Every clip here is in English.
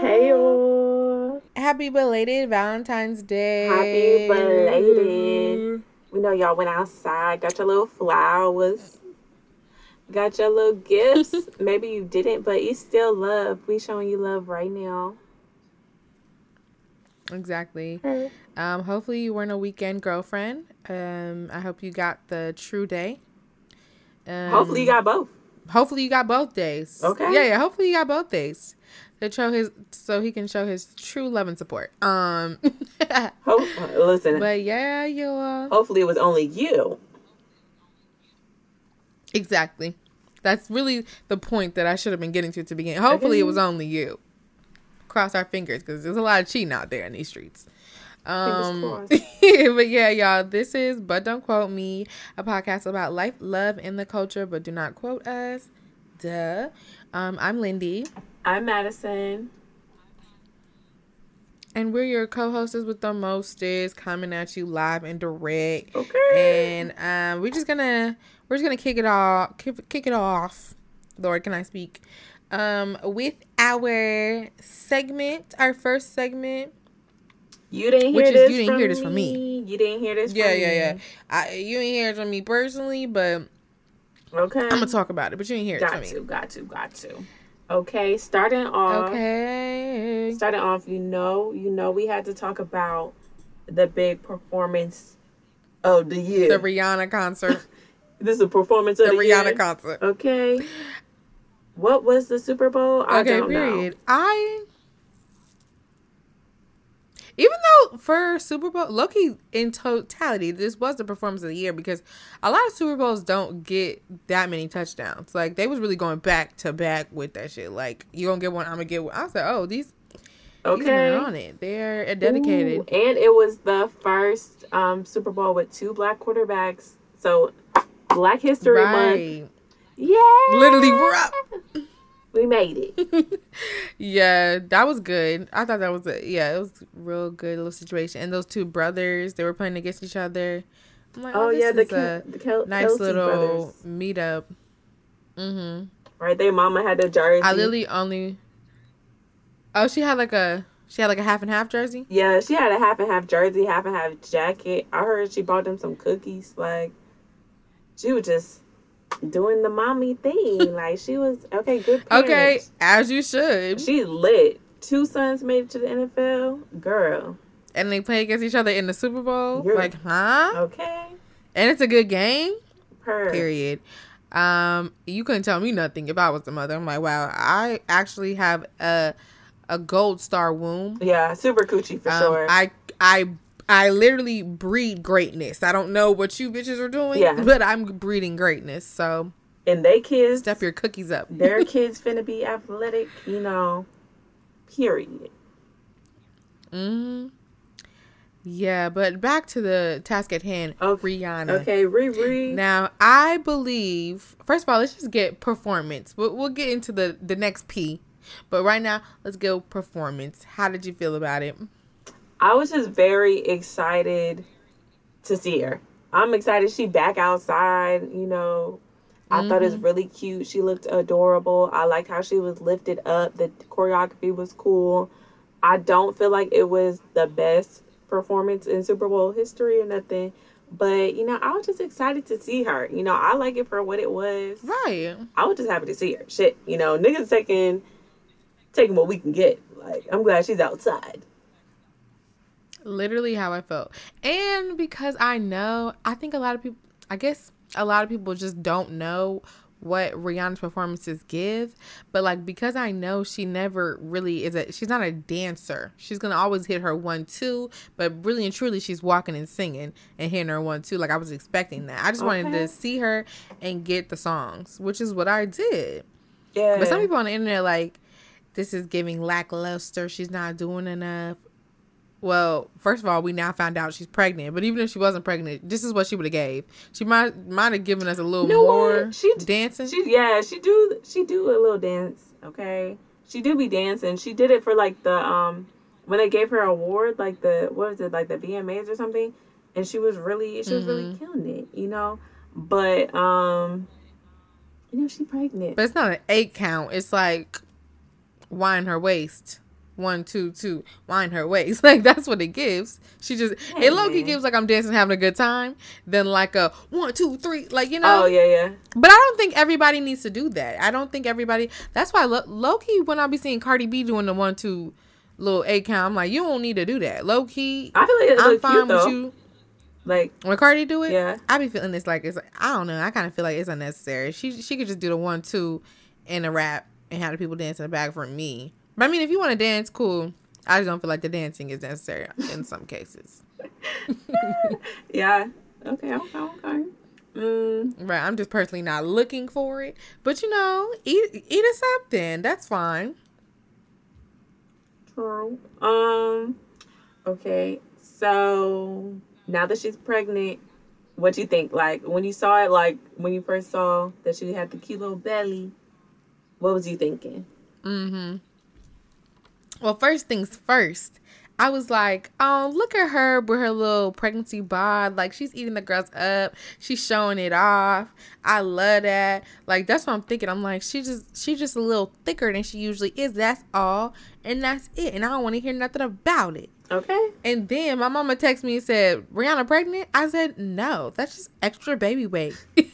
Hey, y'all. Happy belated Valentine's Day. Happy belated. We know y'all went outside, got your little flowers, got your little gifts. Maybe you didn't, but you still love. We showing you love right now. Exactly. Um, hopefully you weren't a weekend girlfriend. Um, I hope you got the true day. Um, Hopefully you got both. Hopefully you got both days. Okay. Yeah, yeah. Hopefully you got both days. To show his, so he can show his true love and support. Um, Hope, listen, but yeah, you. Uh, hopefully it was only you. Exactly. That's really the point that I should have been getting to to begin. Hopefully, it was only you. Cross our fingers because there's a lot of cheating out there in these streets. Um, but yeah, y'all, this is But Don't Quote Me, a podcast about life, love, and the culture, but do not quote us. Duh. Um, I'm Lindy, I'm Madison. and we're your co-hosts with the mostest, coming at you live and direct. Okay. and um, we're just gonna we're just gonna kick it off kick, kick it off lord can i speak um with our segment our first segment You didn't hear Which is- this. you didn't from hear this from me. You didn't hear this. yeah yeah yeah. I, you didn't hear it from me personally but Okay. i'm gonna talk about it but you ain't hear it Got from me Got to, got to, got to. Okay, starting off. okay Starting off, you know, you know, we had to talk about the big performance of the year. the rihanna concert this is a performance of the the, rihanna year. concert Okay. What was the Super Bowl? I okay period i even though for Super Bowl, Loki in totality, this was the performance of the year because a lot of Super Bowls don't get that many touchdowns. Like they was really going back to back with that shit. Like you gonna get one, I'm gonna get one. I said, oh, these know. these men Okay. on it. They're dedicated. Ooh, and it was the first um, Super Bowl with two black quarterbacks. So Black History Month. right? Yeah. Literally, we're up. We made it. yeah, that was good. I thought that was a yeah, it was real good little situation. And those two brothers, they were playing against each other. I'm like, Oh, oh, yeah, the, is Kel- a the Kel- nice Kelce little brothers. meetup. Mm-hmm. Right, their mama had the jersey. I literally only. Oh, she had like a she had like a half and half jersey. Yeah, she had a half and half jersey, half and half jacket. I heard she bought them some cookies. Like, she was just doing the mommy thing. like, she was okay. Good. Okay, as you should. She's lit. Two sons made it to the NFL. Girl. And they play against each other in the Super Bowl. You're- Like, huh? Okay. And it's a good game. Per. Period. Um, you couldn't tell me nothing if I was the mother. I'm like, wow, I actually have a a gold star womb. Yeah, super coochie for Um, sure. I I I literally breed greatness. I don't know what you bitches are doing, Yeah. but I'm breeding greatness. So and they kids, step your cookies up. their kids finna be athletic. You know. Period. hmm Yeah, but back to the task at hand. Okay. Rihanna. Okay, Riri. Now, I believe, first of all, let's just get performance. We'll, we'll get into the, the next P. But right now, let's go performance. How did you feel about it? I was just very excited to see her. I'm excited she back outside, you know. I thought it was mm-hmm. really cute. She looked adorable. I liked how she was lifted up. The choreography was cool. I don't feel like it was the best performance in Super Bowl history or nothing. But, you know, I was just excited to see her. You know, I like it for what it was. Right. I was just happy to see her. Shit, you know, niggas taking taking what we can get. Like, I'm glad she's outside. Literally how I felt. And because I know, I think a lot of people, I guess a lot of people just don't know what Rihanna's performances give. But like, because I know she never really is a, she's not a dancer. She's going to always hit her one, two. But really and truly, she's walking and singing and hitting her one, two. Like, I was expecting that. I just wanted to see her and get the songs, which is what I did. Yeah. But some people on the internet like this is giving lackluster. She's not doing enough. Well, first of all, we now found out she's pregnant. But even if she wasn't pregnant, this is what she would have gave. She might might have given us a little You know more what? She- dancing. She yeah, she do she do a little dance, okay? She do be dancing. She did it for like the um when they gave her award, like the what was it, like the VMAs or something, and she was really she was really Mm-hmm. killing it, you know? But um you know, she pregnant. but it's not an eight count. It's like wine her waist. One, two, two, wind her waist. Like that's what it gives. She just Hey, it low key gives like I'm dancing, having a good time, then like a one, two, three, like you oh, know. Oh yeah, yeah. But I don't think everybody needs to do that. I don't think everybody. That's why lo- low key when I be seeing Cardi B doing the one, two, little A count, I'm like, you don't need to do that. Low key, I feel like it I'm fine cute with though. you. Like When Cardi do it, Yeah. I be feeling this like it's I don't know. I kind of feel like it's unnecessary. She she could just do the one two in a rap and have the people dance in the back for me. But I mean, if you want to dance, cool. I just don't feel like the dancing is necessary in some cases. yeah. Okay. Okay. Okay. Mm, Right. I'm just personally not looking for it. But you know, eat eat us up then. That's fine. true. Um. Okay. So now that she's pregnant, what do you think? Like when you saw it, like when you first saw that she had the cute little belly, what was you thinking? Mm-hmm. Well, first things first. I was like, oh, look at her with her little pregnancy bod. Like, she's eating the girls up. She's showing it off. I love that. Like, that's what I'm thinking. I'm like, she just, she just a little thicker than she usually is. That's all. And that's it. And I don't want to hear nothing about it. Okay. And then my mama texted me and said, Rihanna pregnant? I said, no, that's just extra baby weight.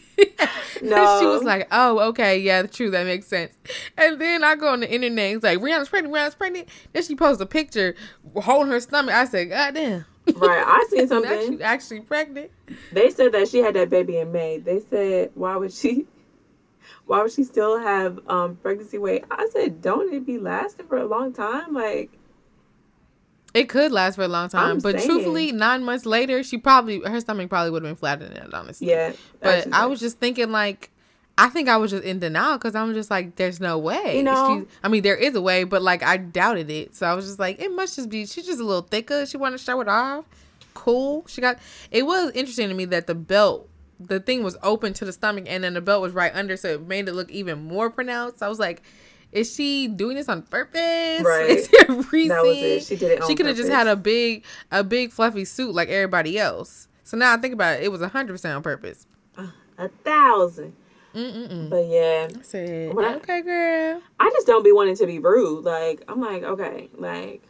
No. she was like, oh, okay, yeah, true, that makes sense. And then I go on the internet, and it's like, Rihanna's pregnant, Rihanna's pregnant. Then she posts a picture holding her stomach. I said, God damn. Right. I seen something. she's actually pregnant. They said that she had that baby in May. They said, why would she? Why would she still have um pregnancy weight? I said, don't it be lasting for a long time? Like, It could last for a long time, I'm but saying. truthfully, nine months later, she probably her stomach probably would have been flatter than that, honestly. yeah. But I was just thinking, like, I think I was just in denial because I'm just like, there's no way. You know? She's- I mean, there is a way, but like, I doubted it. So I was just like, it must just be, she's just a little thicker. She wanted to show it off. Cool. She got, it was interesting to me that the belt, the thing was open to the stomach and then the belt was right under. So it made it look even more pronounced. I was like, is she doing this on purpose? Right. Is there a reason? That was it. She did it She could have just had a big, a big fluffy suit like everybody else. So now I think about it, it was hundred percent on purpose. a thousand. Mm-mm-mm. But yeah, I said, When I- okay, girl. I just don't be wanting to be rude. Like, I'm like, okay, like,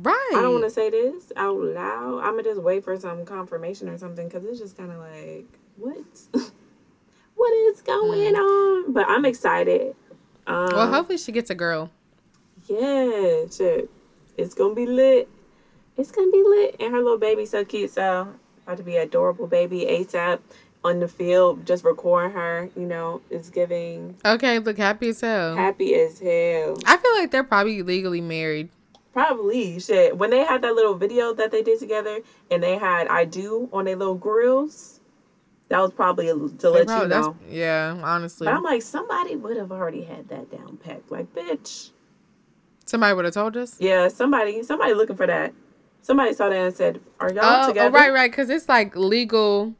Right. I don't want to say this out loud. I'm gonna just wait for some confirmation or something because it's just kind of like, what? what is going on? But I'm excited. Um, Well, hopefully she gets a girl. Yeah, shit. It's gonna be lit. It's gonna be lit. And her little baby so cute, so about to be adorable baby ASAP on the field, just recording her, you know, is giving Okay, look happy as hell. happy as hell. I feel like they're probably legally married. Probably shit. When they had that little video that they did together and they had I do on their little grills, that was probably to let probably- you know. Yeah, honestly. But I'm like, somebody would have already had that down packed. Like, bitch. Somebody would have told us. Yeah, somebody somebody looking for that. Somebody saw that and said, Are y'all Oh, oh, right, right. Because it's like legal.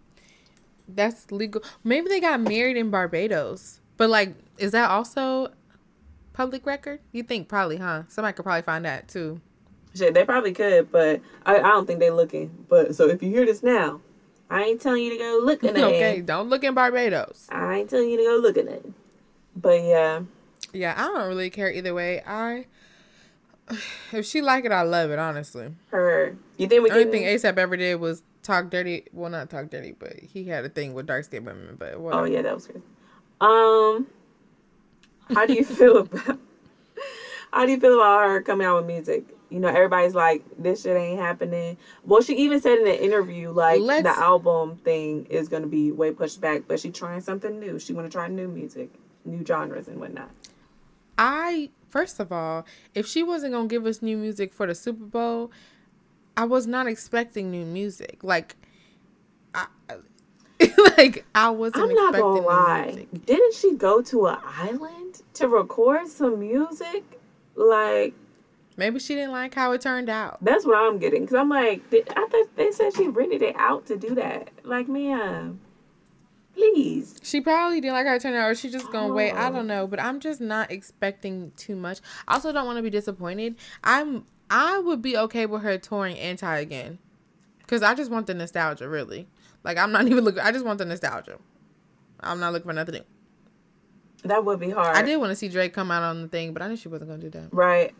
That's legal. Maybe they got married in Barbados. But, like, is that also public record? You think probably, huh? Somebody could probably find that too. Shit, they probably could, but I, I don't think they looking. But so if you hear this now, I ain't telling you to go look at it. okay, don't look in Barbados. I ain't telling you to go look at it. But yeah, Yeah, I don't really care either way. I if she like it, I love it. Honestly, her. You think we the only can? thing ASAP ever did was talk dirty. Well, not talk dirty, but he had a thing with dark skinned women. But oh yeah, that was good. Um, how do you feel about? How do you feel about her coming out with music? You know, everybody's like, this shit ain't happening. Well, she even said in an interview, like, Let's- the album thing is going to be way pushed back, but she trying something new. She want to try new music, new genres and whatnot. I first of all, if she wasn't gonna give us new music for the Super Bowl, I was not expecting new music. Like, I like I wasn't I'm not expecting gonna lie. Didn't she go to an island to record some music? Like Maybe she didn't like how it turned out. that's what I'm getting. Cause I'm like, I thought they said she rented it out to do that. Like, man, please. She probably didn't like how it turned out, or she just gonna wait. I Oh. don't know, but I'm just not expecting too much. I also don't want to be disappointed. I'm I would be okay with her touring anti again, because I just want the nostalgia. Really, like I'm not even looking. I just want the nostalgia. I'm not looking for nothing new. That would be hard. I did want to see Drake come out on the thing, but I knew she wasn't gonna do that. Right.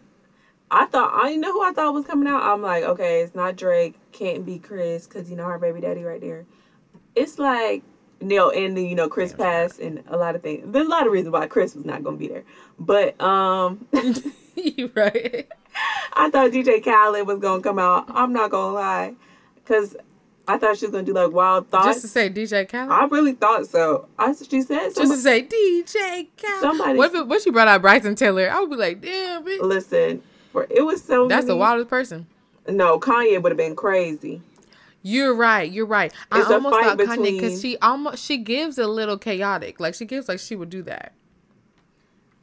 I thought I know who I thought was coming out. I'm like, okay, it's not Drake, can't be Chris, because you know her baby daddy right there. It's like you know, and then you know Chris passed and a lot of things. There's a lot of reasons why Chris was not gonna be there, but um, you right. I thought DJ Khaled was gonna come out. I'm not gonna lie, because I thought she was gonna do like Wild Thoughts. Just to say DJ Khaled. I really thought so. I she said just to say DJ Khaled. Somebody. What if, what she brought out Bryson Tiller? I would be like, damn. Bitch. Listen, for it was so. That's many, the wildest person. No, Kanye would have been crazy. You're right. You're right. It's I almost thought between... Kanye because she almost she gives a little chaotic. Like she gives like she would do that.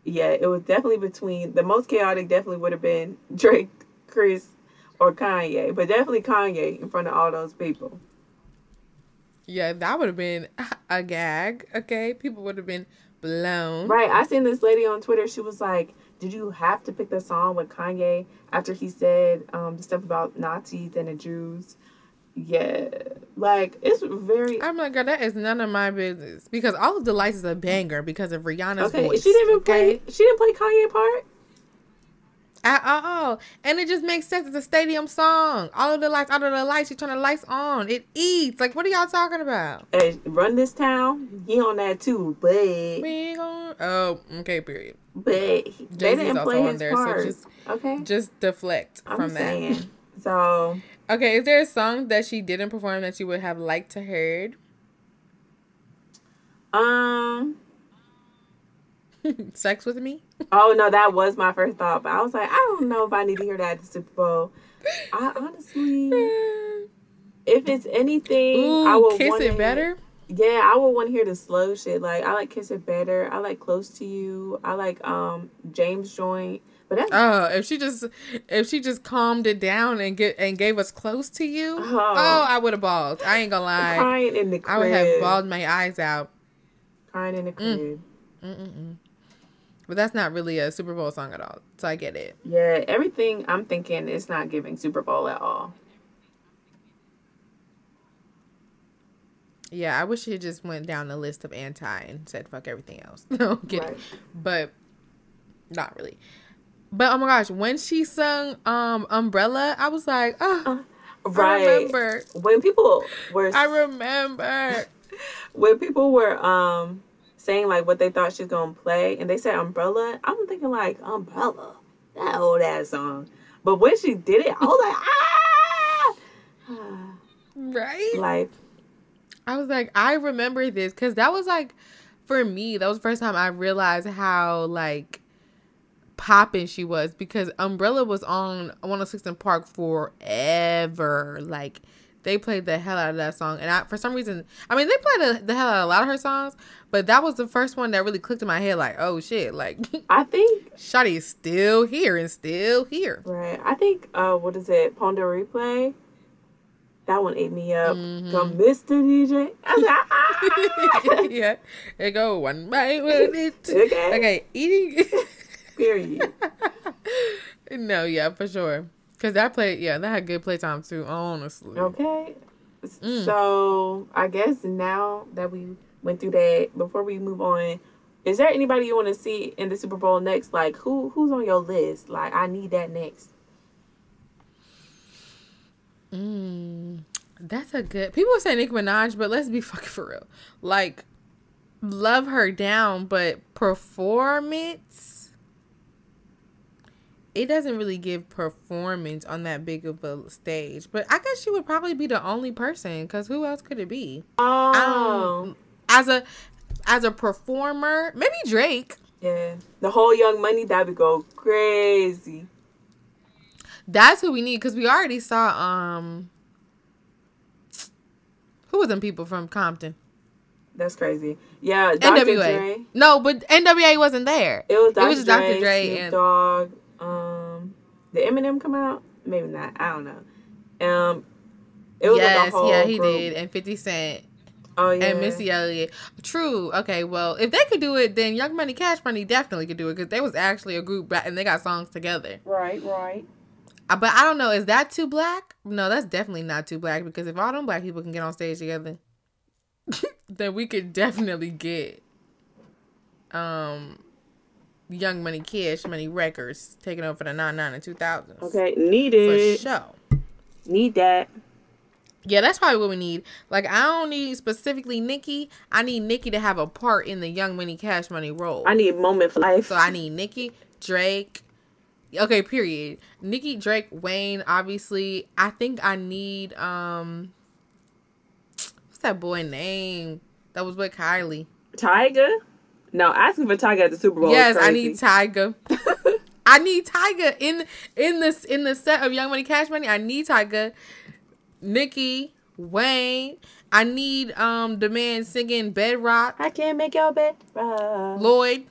Yeah, it was definitely between the most chaotic. Definitely would have been Drake, Chris, or Kanye, but definitely Kanye in front of all those people. Yeah, that would have been a gag. Okay, people would have been blown. Right. I seen this lady on Twitter. She was like, "Did you have to pick the song with Kanye after he said um, the stuff about Nazis and the Jews?" Yeah, like it's very. I'm like, God, that is none of my business because all of the lights is a banger because of Rihanna's okay, voice. She didn't even okay? play. She didn't play Kanye part at all, and it just makes sense. It's a stadium song. All of the lights, all of the lights. You turn the lights on. It eats. Like, what are y'all talking about? Hey, run this town. He on that too, but we going Oh, okay. Period. But they didn't play his there, part. So just, okay. Just deflect I'm from saying. that. So Okay, is there a song that she didn't perform that you would have liked to heard? Um, Sex with me? Oh no, that was my first thought, but I was like, I don't know if I need to hear that at the Super Bowl. I honestly, if it's anything, Ooh, I would kiss it better. Yeah, I would want to hear the slow shit. Like I like Kiss It Better. I like Close to You. I like um James Joint. But that's oh, if she just if she just calmed it down and get and gave us close to you, oh, oh I would have bawled. I ain't gonna lie. Crying in the crib. I would have bawled my eyes out. Crying in the crib. Mm. But that's not really a Super Bowl song at all. So I get it. Yeah, everything I'm thinking is not giving Super Bowl at all. Yeah, I wish he just went down the list of anti and said fuck everything else. no, I'm kidding. Right. But not really. But oh my gosh, when she sung um Umbrella, I was like, oh, uh, right. I remember when people were. I remember when people were um saying like what they thought she's gonna play, and they said Umbrella. I'm thinking like Umbrella, that old ass song. But when she did it, I was like, ah, right, life. I was like, I remember this because that was like, for me, that was the first time I realized how like popping she was because Umbrella was on 106 & Park forever. Like they played the hell out of that song, and I for some reason, I mean, they played the, the hell out of a lot of her songs, but that was the first one that really clicked in my head. Like, oh shit! Like I think Shotty is still here and still here. Right. I think uh, what is it? Pon de Replay. That one ate me up. Mm-hmm. Come, Mr. DJ. Ah! yeah. It go one by one. It. Okay. Okay. Eating. Period. no, yeah, for sure. Cause that played, yeah, that had good playtime too. Honestly. Okay. Mm. So I guess now that we went through that, before we move on, is there anybody you want to see in the Super Bowl next? Like who who's on your list? Like I need that next. Mm, that's a good. People say Nicki Minaj, but let's be fucking for real. Like, love her down, but performance it doesn't really give performance on that big of a stage. But I guess she would probably be the only person because who else could it be? Oh, um, as a as a performer, maybe Drake. Yeah, the whole Young Money that would go crazy. That's who we need because we already saw um. Who was them people from Compton? That's crazy. Yeah, Dr. NWA. Dre. No, but NWA wasn't there. It was Dr. It was Dre, Dr. Dre Snoop and Dogg. Did Eminem come out? Maybe not. I don't know. Um, it was yes, like yeah, he group. did, and Fifty Cent. Oh yeah, and Missy Elliott. True. Okay, well, if they could do it, then Young Money, Cash Money definitely could do it because they was actually a group and they got songs together. Right, right. Uh, but I don't know. Is that too black? No, that's definitely not too black because if all them black people can get on stage together, then we could definitely get um Young Money Cash Money Records taking over for the 99 and 2000s. Okay, needed. For sure. Need that. Yeah, that's probably what we need. Like, I don't need specifically Nicki. I need Nicki to have a part in the Young Money Cash Money role. I need moment for life. So I need Nicki, Drake. Okay, period. Nicki, Drake, Wayne. Obviously, I think I need um. What's that boy name? That was with Kylie. Tyga. No, asking for Tyga at the Super Bowl. Yes, I need Tyga. I need Tyga in in this in the set of Young Money Cash Money. I need Tyga, Nicki, Wayne. I need um the man singing Bedrock. I can't make your bed rock. Lloyd.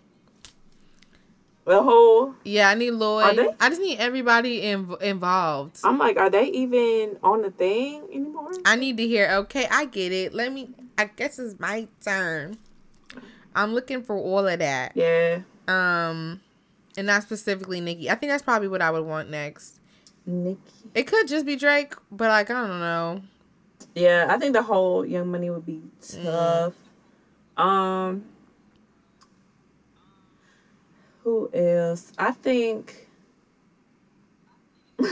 The whole. Yeah, I need Lloyd. I just need everybody inv- involved. I'm like, are they even on the thing anymore? I need to hear. Okay, I get it. Let me. I guess it's my turn. I'm looking for all of that. Yeah. Um, and not specifically Nicki. I think that's probably what I would want next. Nicki. It could just be Drake, but like I don't know. Yeah, I think the whole Young Money would be tough. Mm. Um, who else? I think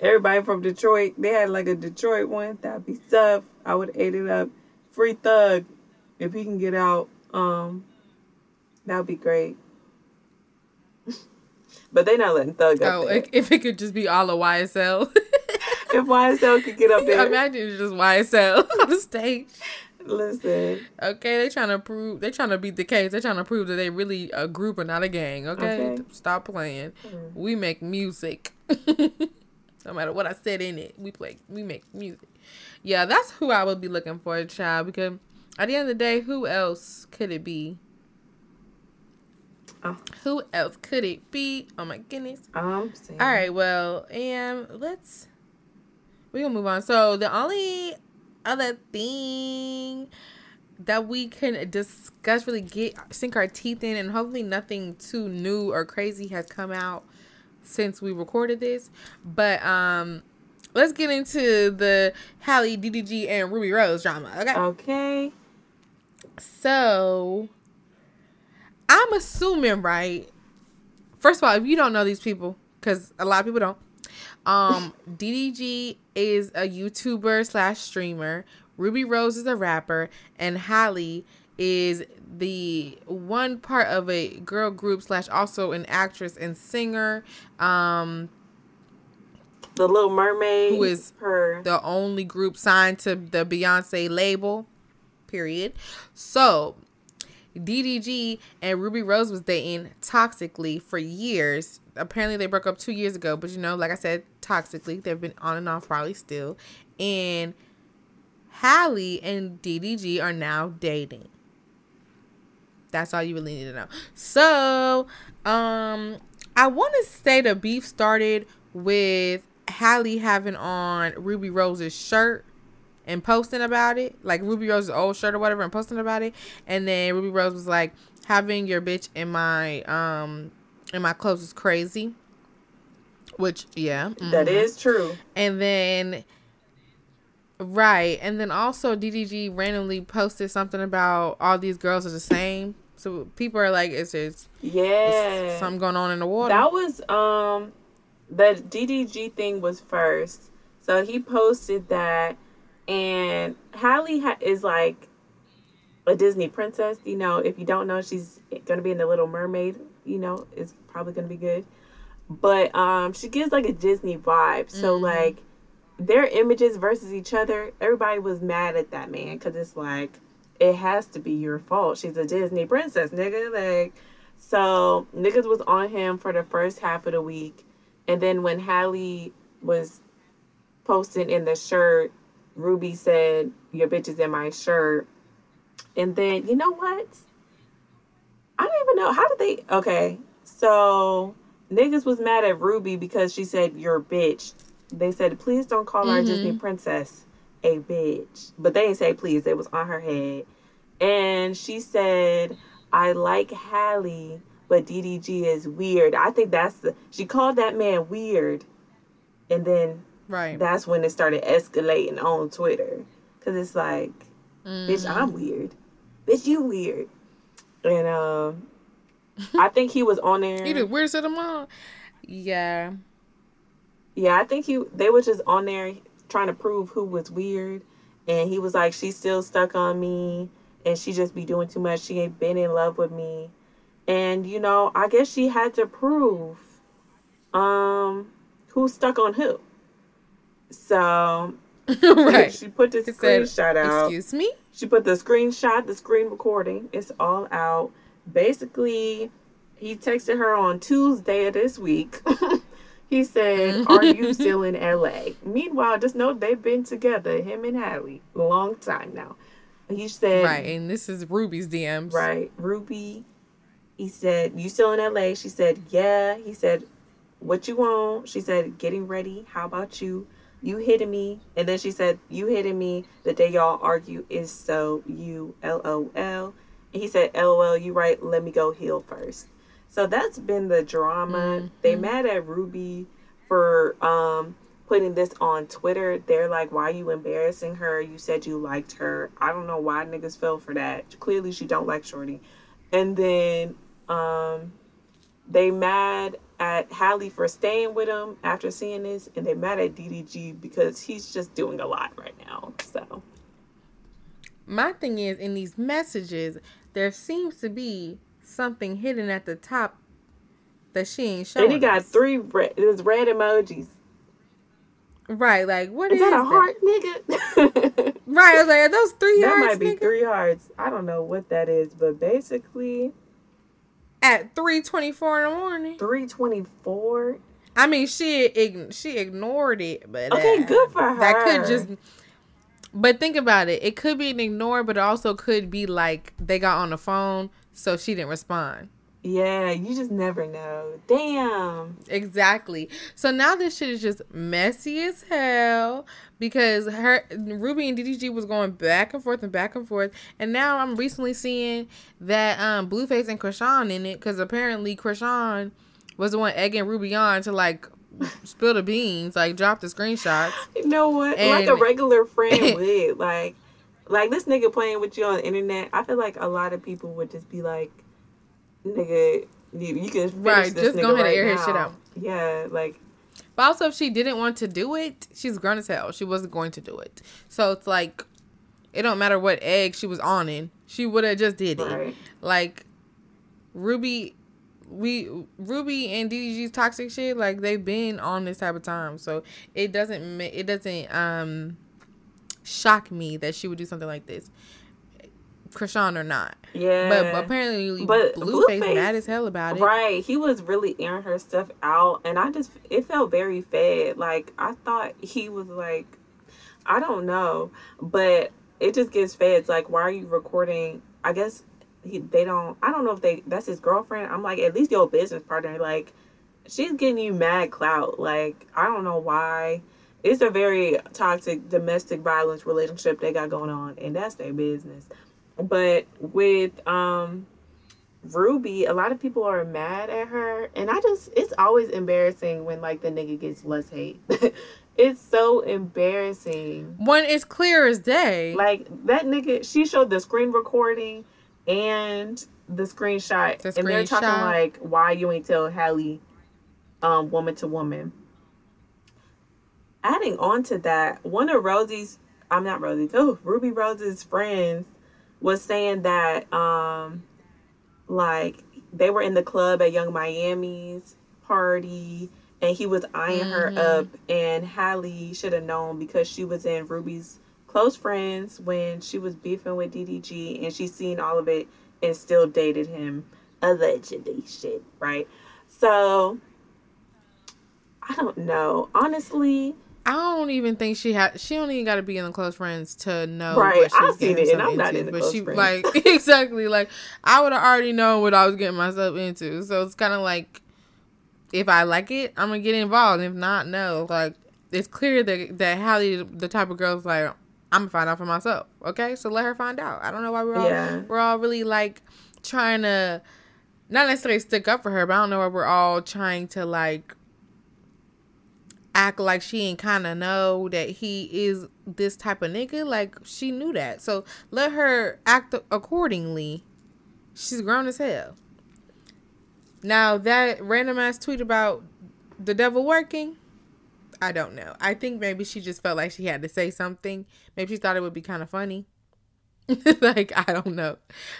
everybody from Detroit. They had like a Detroit one. That'd be tough. I would eat it up. Free Thug, if he can get out. Um, that would be great. But they not letting Thug up oh, there. if it could just be all of YSL. if YSL could get up there. Imagine it's just YSL on the stage. Listen. Okay, they trying to prove they trying to beat the case. They trying to prove that they really a group and not a gang. Okay, okay. stop playing. Mm-hmm. We make music. no matter what I said in it, we play. We make music. Yeah, that's who I would be looking for, a child. Because at the end of the day, who else could it be? Oh. Who else could it be? Oh my goodness. Um. All right. Well, and let's we're gonna move on. So the only other thing that we can discuss, really get sink our teeth in, and hopefully nothing too new or crazy has come out since we recorded this. But um, let's get into the Halle DDG, and Ruby Rose drama. Okay. Okay. So I'm assuming, right? First of all, if you don't know these people, because a lot of people don't, um, DDG is a YouTuber slash streamer. Ruby Rose is a rapper, and Halle is the one part of a girl group slash also an actress and singer. Um, the Little Mermaid, who is her the only group signed to the Beyonce label. Period. So DDG and Ruby Rose was dating toxically for years. Apparently, they broke up two years ago, but you know, like I said, toxically. They've been on and off probably still. And Halle and DDG are now dating. That's all you really need to know. So, um, I want to say the beef started with Halle having on Ruby Rose's shirt and posting about it, like Ruby Rose's old shirt or whatever, and posting about it. And then Ruby Rose was like, having your bitch in my um in my clothes is crazy. Which yeah, mm-hmm. that is true. And then right, and then also DDG randomly posted something about all these girls are the same. So people are like, it's just yeah, something going on in the water. That was um, the DDG thing was first. So he posted that and Halle ha- is like a Disney princess. You know, if you don't know, she's gonna be in the Little Mermaid. You know, it's probably gonna be good. But um, she gives like a Disney vibe. So mm-hmm. like their images versus each other, everybody was mad at that man because it's like it has to be your fault. She's a Disney princess, nigga. Like so, niggas was on him for the first half of the week, and then when Halle was posting in the shirt Ruby said, Your bitch is in my shirt. And then, you know what? I don't even know. How did they. Okay. So, niggas was mad at Ruby because she said, You're bitch. They said, Please don't call mm-hmm. our Disney princess a bitch. But they didn't say please. It was on her head. And she said, I like Halle, but DDG is weird. I think that's the. She called that man weird. And then Right. That's when it started escalating on Twitter. Cause it's like, mm. bitch, I'm weird. Bitch, you weird. And um, I think he was on there. He the weirdest of them all. Yeah. Yeah, I think he they were just on there trying to prove who was weird. And he was like, She's still stuck on me and she just be doing too much. She ain't been in love with me. And, you know, I guess she had to prove um who's stuck on who. So right. she put the screenshot said, out. Excuse me? She put the screenshot, the screen recording. It's all out. Basically, he texted her on Tuesday of this week. he said, mm-hmm. Are you still in LA? Meanwhile, just know they've been together, him and Halle, a long time now. He said, Right, and this is Ruby's DMs. Right, Ruby. He said, You still in LA? She said, Yeah. He said, What you want? She said, Getting ready. How about you? You hitting me. And then she said, You hitting me. The day y'all argue is so you LOL. And he said, LOL, you right. Let me go heal first. So that's been the drama. Mm-hmm. They mad at Ruby for um putting this on Twitter. They're like, why are you embarrassing her? You said you liked her. I don't know why niggas fell for that. Clearly she don't like Shorty. And then um they mad at Halle for staying with him after seeing this, and they mad at DDG because he's just doing a lot right now. So my thing is in these messages, there seems to be something hidden at the top that she ain't showing. And he got us. three red, there's red emojis. Right, like what is, is that a heart, nigga? right, I was like, are those three that hearts? That might be nigga? three hearts. I don't know what that is, but basically, at three twenty four in the morning. Three twenty four. I mean, she she ignored it, but okay, uh, good for her. That could just. But think about it. It could be an ignore, but it also could be like they got on the phone, so she didn't respond. Yeah, you just never know. Damn. Exactly. So now this shit is just messy as hell because her Ruby and DDG was going back and forth and back and forth, and now I'm recently seeing that um Blueface and Chrisean in it because apparently Chrisean was the one egging Ruby on to like spill the beans, like drop the screenshots. You know what? And, like a regular friend would like. Like this nigga playing with you on the internet, I feel like a lot of people would just be like, nigga, you, you can right. Just go ahead right and air now. his shit out. Yeah, like. But also, if she didn't want to do it, she's grown as hell. She wasn't going to do it. So it's like, it don't matter what egg she was on in. She would have just did it. Right. Like, Ruby, we Ruby and DDG's toxic shit. Like they've been on this type of time. So it doesn't it doesn't um shock me that she would do something like this. Chrisean or not. Yeah. But apparently but Blueface, Blueface mad as hell about it. Right. He was really airing her stuff out and I just it felt very fed. Like I thought he was like I don't know. But it just gives feds like why are you recording I guess he they don't I don't know if they that's his girlfriend. I'm like, at least your business partner, like she's getting you mad clout. Like, I don't know why. It's a very toxic domestic violence relationship they got going on, and that's their business. But with um Ruby, a lot of people are mad at her, and I just it's always embarrassing when like the nigga gets less hate. it's so embarrassing. When it's clear as day. Like that nigga, she showed the screen recording and the screenshot, the and they're talking like, "Why you ain't tell Halle, um, woman to woman." Adding on to that, one of Rosie's, I'm not Rosie, oh Ruby Rose's friends was saying that um like they were in the club at Yung Miami's party and he was eyeing mm-hmm. her up and Halle should have known because she was in Ruby's close friends when she was beefing with DDG and she seen all of it and still dated him allegedly shit, right? So I don't know. Honestly, I don't even think she had. She don't even got to be in the close friends to know. Right, I've seen it, and I'm not in the but close she friends. like exactly like I would have already known what I was getting myself into. So it's kind of like if I like it, I'm gonna get involved. If not, no. Like it's clear that that Halle, the type of girl's like I'm gonna find out for myself. Okay, so let her find out. I don't know why we're all yeah. we're all really like trying to not necessarily stick up for her, but I don't know why we're all trying to like act like she ain't kind of know that he is this type of nigga. Like she knew that, so let her act accordingly. She's grown as hell. Now that random ass tweet about the devil working, I don't know. I think maybe she just felt like she had to say something. Maybe she thought it would be kind of funny. like I don't know,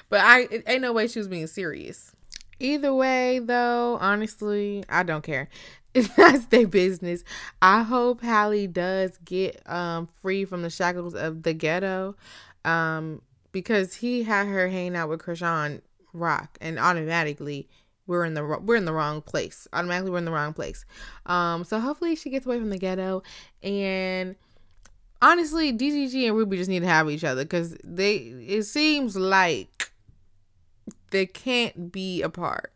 but I ain't no way she was being serious. Either way, though, honestly, I don't care. That's their business. I hope Halle does get um free from the shackles of the ghetto, um because he had her hanging out with Chrisean Rock, and automatically we're in the we're in the wrong place. Automatically we're in the wrong place. Um, so hopefully she gets away from the ghetto. And honestly, DDG and Ruby just need to have each other because they. It seems like they can't be apart.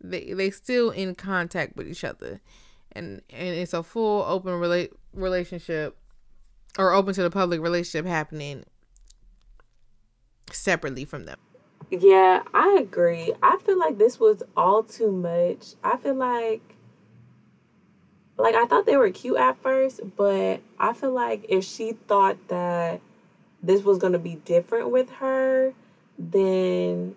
They they still in contact with each other, and and it's a full open rela- relationship, or open to the public relationship happening separately from them. Yeah, I agree. I feel like this was all too much. I feel like like I thought they were cute at first, but I feel like if she thought that this was going to be different with her, then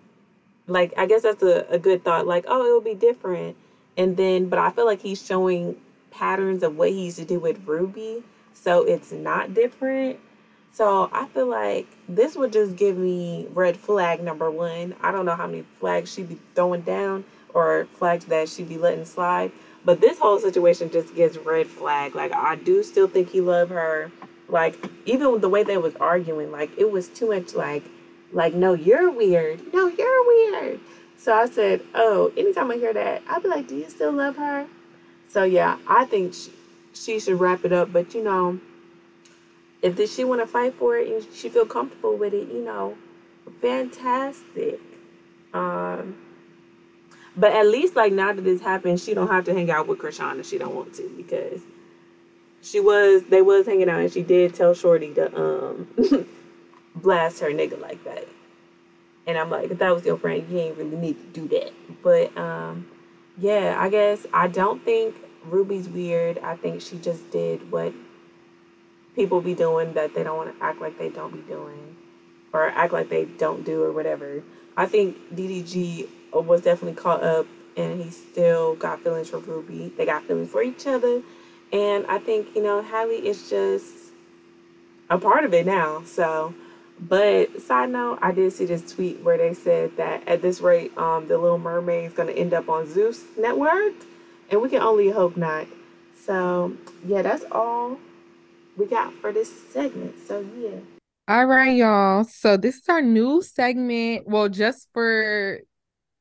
like I guess that's a, a good thought. Like, oh, it'll be different. And then but I feel like he's showing patterns of what he used to do with Ruby, so it's not different. So I feel like this would just give me red flag number one. I don't know how many flags she'd be throwing down or flags that she'd be letting slide. But this whole situation just gets red flag. Like I do still think he loved her. Like even the way they was arguing, like it was too much like like no, you're weird. No, you're weird. So I said, Oh, anytime I hear that, I'll be like, Do you still love her? So yeah, I think she, she should wrap it up. But you know, if this, she want to fight for it and she feel comfortable with it, you know, fantastic. Um, but at least like now that this happened, she don't have to hang out with Chrisean if she don't want to because she was they was hanging out and she did tell Shorty to um blast her nigga like that. And I'm like, if that was your friend, you ain't really need to do that. But um yeah, I guess I don't think Ruby's weird. I think she just did what people be doing that they don't want to act like they don't be doing or act like they don't do or whatever. I think DDG was definitely caught up and he still got feelings for Ruby. They got feelings for each other. And I think, you know, Halle is just a part of it now. So, but side note, I did see this tweet where they said that at this rate, um, the Little Mermaid is to end up on Zeus Network. And we can only hope not. So, yeah, that's all we got for this segment. So yeah. All right, y'all. So this is our new segment. Well, just for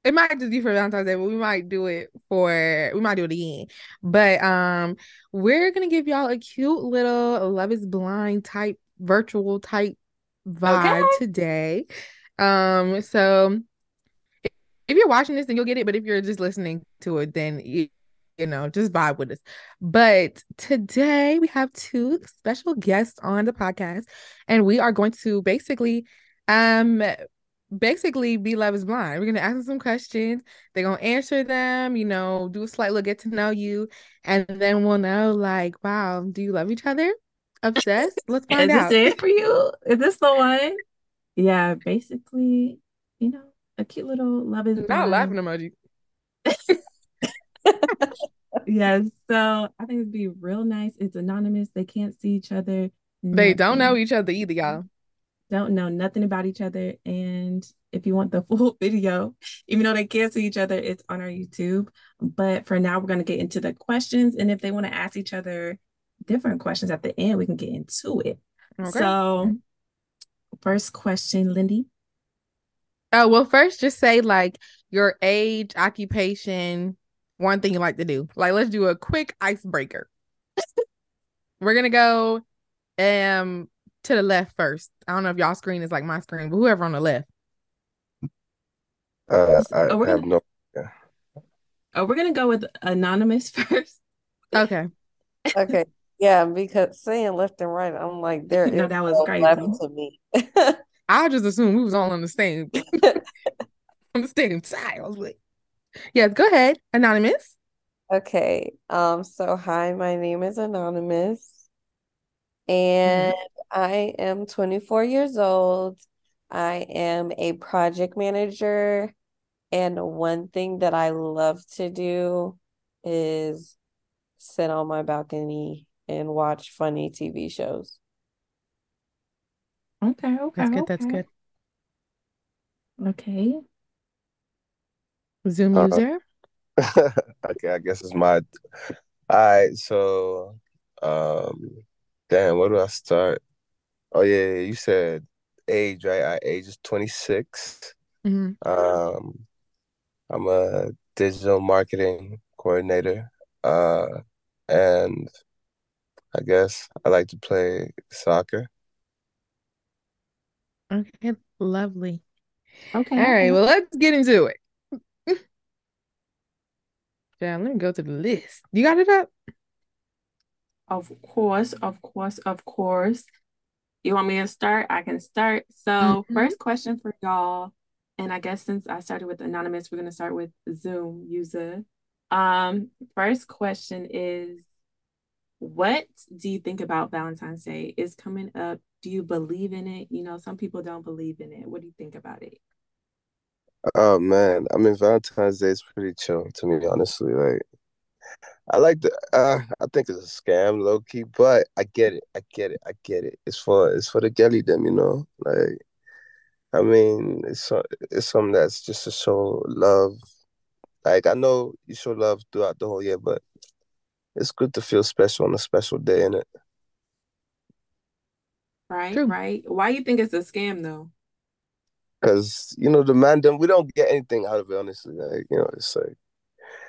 it might just be for Valentine's Day, but we might do it for we might do it again. But um, we're gonna give y'all a cute little Love Is Blind type virtual type vibe okay. today. Um, so if you're watching this, then you'll get it. But if you're just listening to it, then you know, just vibe with us. But today we have two special guests on the podcast, and we are going to basically um basically be love is blind. We're gonna ask them some questions. They're gonna answer them, you know, do a slight little get to know you, and then we'll know like, wow, do you love each other? Obsessed? Let's find is out. Is this it for you? Is this the one? Yeah, basically, you know, a cute little love is not blind. laughing emoji. yes. So I think it'd be real nice. It's anonymous. They can't see each other. They don't know each other either, y'all. Don't know nothing about each other. And if you want the full video, even though they can't see each other, it's on our YouTube. But for now, we're going to get into the questions. And if they want to ask each other different questions at the end, we can get into it. Okay. So, first question, Lindy. Oh, well, first, just say like your age, occupation, one thing you like to do. Like, let's do a quick icebreaker. We're gonna go um to the left first. I don't know if y'all screen is like my screen, but whoever on the left. Uh, I oh, have gonna... no. Yeah. Oh, we're gonna go with anonymous first. Okay. okay. Yeah, because saying left and right, I'm like, there no, that was crazy to me. I just assumed we was all on the same on the same side. I was like, Yes, go ahead, Anonymous. Okay. Um, so hi, my name is Anonymous, and mm-hmm. I am 24 years old. I am a project manager And one thing that I love to do is sit on my balcony and watch funny TV shows. Okay, okay, That's good. okay. That's good. Okay. Zoom Uh, user. okay, I guess it's my. All right, so, um, damn, where do I start? Oh yeah, yeah, you said age, right? I age is 26. hmm Um, I'm a digital marketing coordinator. Uh, and I guess I like to play soccer. Okay, lovely. Okay, All right, well, let's get into it. Yeah, let me go to the list. You got it up? Of course, of course, of course. You want me to start? I can start. So, Mhm. first question for y'all, and I guess since I started with anonymous, we're gonna start with Zoom user. Um, first question is, what do you think about Valentine's Day? Is coming up. Do you believe in it? You know, some people don't believe in it. What do you think about it? Oh man, I mean Valentine's Day is pretty chill to me, honestly. Like I like the uh I think it's a scam low key, but I get it. I get it. I get it. It's for it's for the girly them, you know? Like I mean, it's it's something that's just to show love. Like I know you show love throughout the whole year, but it's good to feel special on a special day, innit? Right, True. right. Why you think it's a scam though? Because you know the man them we don't get anything out of it, honestly. Like you know, it's like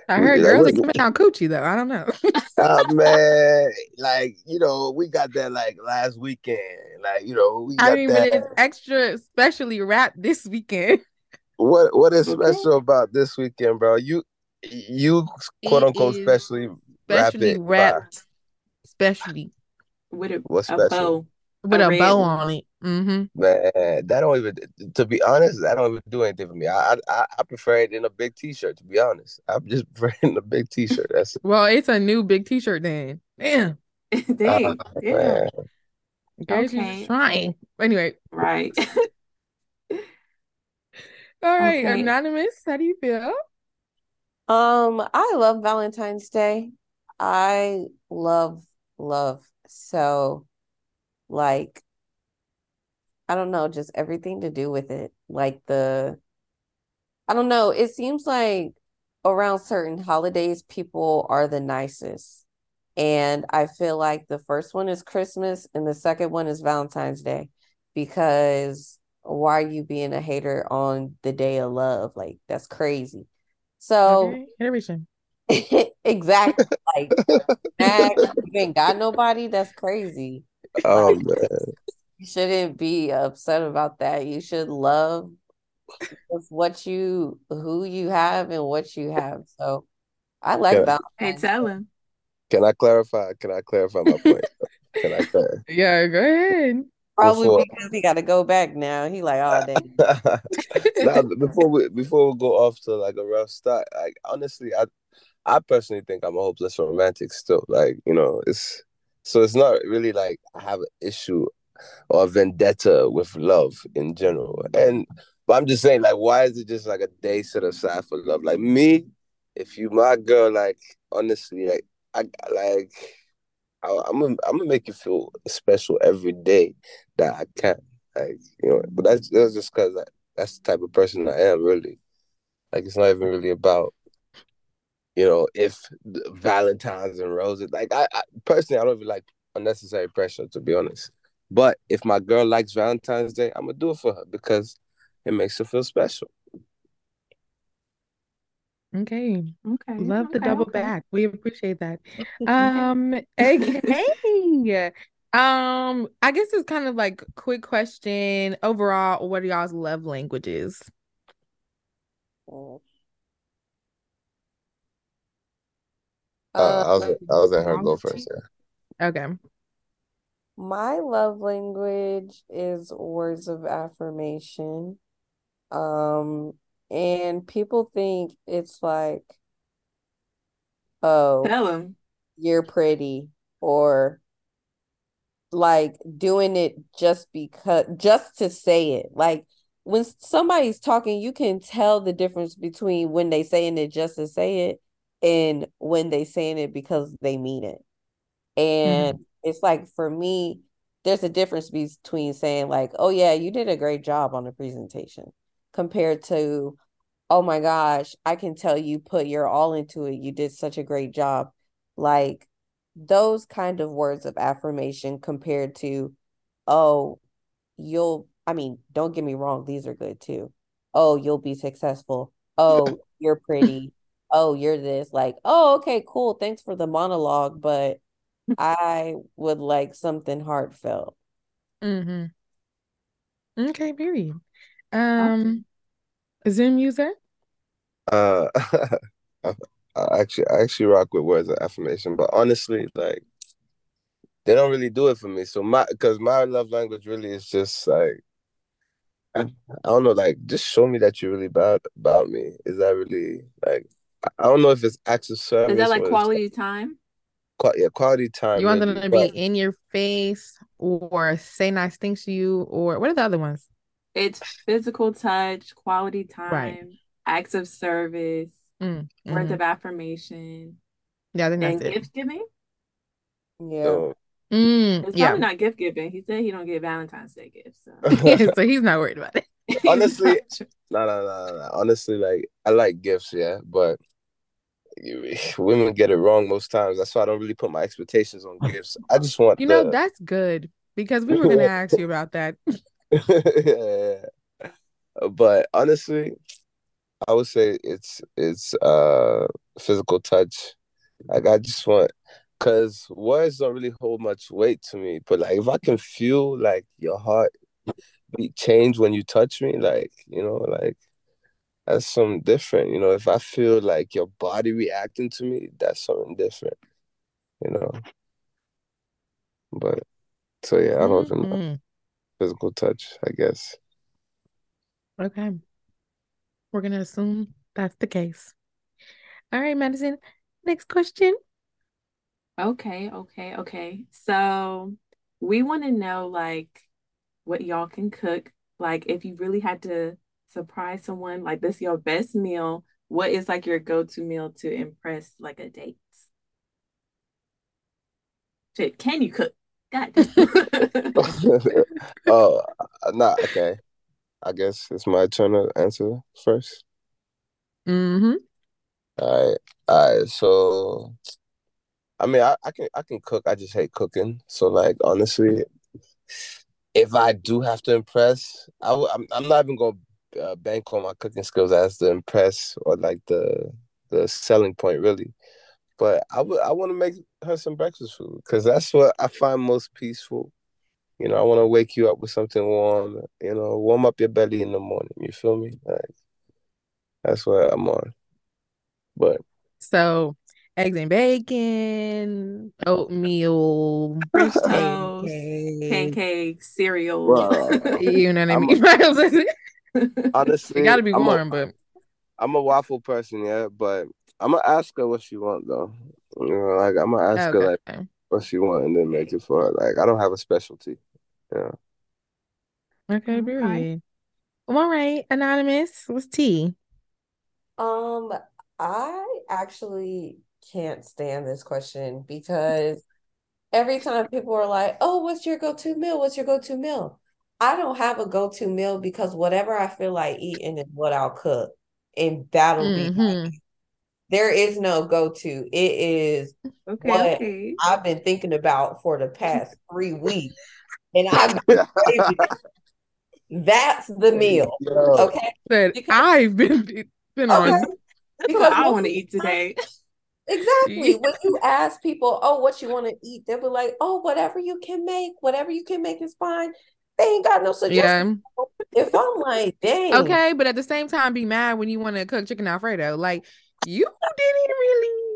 I we heard like girls are what giving out coochie though. I don't know. Ah man, like you know, we got that like last weekend. Like you know, we I got mean, but it's extra specially wrapped this weekend. What what is Okay. special about this weekend, bro? You you quote It unquote is specially wrap specially it by wrapped, specially With a, what's a special? bow, with a a red bow on it. Mm-hmm. Man, that don't even to be honest, that don't even do anything for me. I I, I prefer it in a big t-shirt, to be honest. I'm just prefer it in a big t-shirt. That's it. Well, it's a new big T-shirt then. Damn, Dang, damn. man. girl, Okay, trying. Anyway, right. all right, Okay. anonymous. How do you feel? Um, I love Valentine's Day. I love love. So, like, I don't know, just everything to do with it. Like the, I don't know, it seems like around certain holidays, people are the nicest. And I feel like the first one is Christmas and the second one is Valentine's Day because why are you being a hater on the day of love? Like, that's crazy. So, Okay. exactly. Like, mad 'cause you ain't got nobody. That's crazy. Oh Like, man. you shouldn't be upset about that. You should love what you, who you have, and what you have. So, I like Can, Hey, tell him. can I clarify? Can I clarify my point? Can I clarify? Yeah, go ahead. Probably Before because he got to go back now. He like, oh dang. now before we before we go off to like a rough start, like honestly, I I personally think I'm a hopeless romantic still. Like, you know, it's so it's not really like I have an issue or vendetta with love in general. And but I'm just saying, like, why is it just like a day set aside for love? Like me, if you my girl, like honestly, like I like I, I'm gonna I'm gonna make you feel special every day that I can. Like, you know, but that's that's just cause that's the type of person I am, really. Like it's not even really about you know, if Valentine's and roses, like I, I personally, I don't even like unnecessary pressure to be honest. But if my girl likes Valentine's Day, I'm gonna do it for her because it makes her feel special. Okay, Okay, love the double okay. back. We appreciate that. Okay. Um, okay. Um, I guess it's kind of like quick question overall. What are y'all's love languages? Mm. Uh, I was I was letting her go first. Yeah. Okay. my love language is words of affirmation. Um, and people think it's like, oh, Tell him. you're pretty, or like doing it just because, just to say it. Like, when somebody's talking, you can tell the difference between when they saying it just to say it and when they saying it because they mean it. And mm-hmm. it's like for me, there's a difference between saying like, "Oh yeah, you did a great job on the presentation," compared to, "Oh my gosh, I can tell you put your all into it. You did such a great job." Like those kind of words of affirmation compared to, "Oh, you'll I mean, don't get me wrong, these are good too. Oh, you'll be successful. Oh, you're pretty. Oh, you're this. Like, oh, okay, cool. Thanks for the monologue, but I would like something heartfelt. Mm-hmm. Okay, period. Um Zoom user? Uh I actually I actually rock with words of affirmation, but honestly, like they don't really do it for me. So my because my love language really is just like I, don't know, like just show me that you're really about about me. Is that really like I don't know if it's acts of service. Is that like quality time? yeah, quality time. You want maybe, them to but... be in your face or say nice things to you, or what are the other ones? It's physical touch, quality time, right. acts of service, mm, mm-hmm. words of affirmation. Yeah, I think that's and it. gift giving. Yeah. So, Mm, it's yeah. probably not gift giving. He said he don't get Valentine's Day gifts, so, so he's not worried about it. Honestly, no, no, no, no. Honestly, like I like gifts, yeah, but women get it wrong most times. That's why I don't really put my expectations on gifts. I just want you know the... that's good because we were gonna ask you about that. yeah, but honestly, I would say it's it's uh physical touch. Like I just want Cause words don't really hold much weight to me, but like if I can feel like your heart beat change when you touch me, like you know, like that's something different. You know, if I feel like your body reacting to me, that's something different. You know, but so yeah, I don't mm-hmm. know physical touch. I guess. Okay, we're gonna assume that's the case. All right, Madison. Next question. Okay, okay, okay. So we want to know like what y'all can cook. Like if you really had to surprise someone, like this your best meal, what is like your go-to meal to impress like a date? Shit, can you cook? God. oh, nah, okay. I guess it's my turn to answer first. Mm-hmm. All right. All right. So I mean, I, I can I can cook. I just hate cooking. So like honestly, if I do have to impress, I w- I'm I'm not even gonna uh, bank on my cooking skills as the impress or like the the selling point really. But I would I want to make her some breakfast food because that's what I find most peaceful. You know, I want to wake you up with something warm. You know, warm up your belly in the morning. You feel me? Like that's what I'm on. But so eggs and bacon, oatmeal, French toast, pancakes, cereal. Well, you know what I mean? honestly, it got to be warm, a, but I'm a waffle person, yeah. But I'm gonna ask her what she want though. You know, like I'm gonna ask okay. her like what she want and then make it for her. Like I don't have a specialty. Yeah. Okay, period. all right, anonymous. What's tea? Um, I actually can't stand this question because every time people are like, "Oh, what's your go-to meal? What's your go-to meal?" I don't have a go-to meal because whatever I feel like eating is what I'll cook, and that'll mm-hmm. be. There is no go-to. It is okay, what okay. I've been thinking about for the past three weeks, and I've That's the meal. Okay. That I've been been okay. on. Because I want to eat today. Exactly. when you ask people, oh, what you want to eat, they'll be like, oh, whatever you can make, whatever you can make is fine. They ain't got no suggestions. Yeah. If I'm like, dang. Okay, but at the same time, be mad when you want to cook chicken Alfredo. Like, you didn't really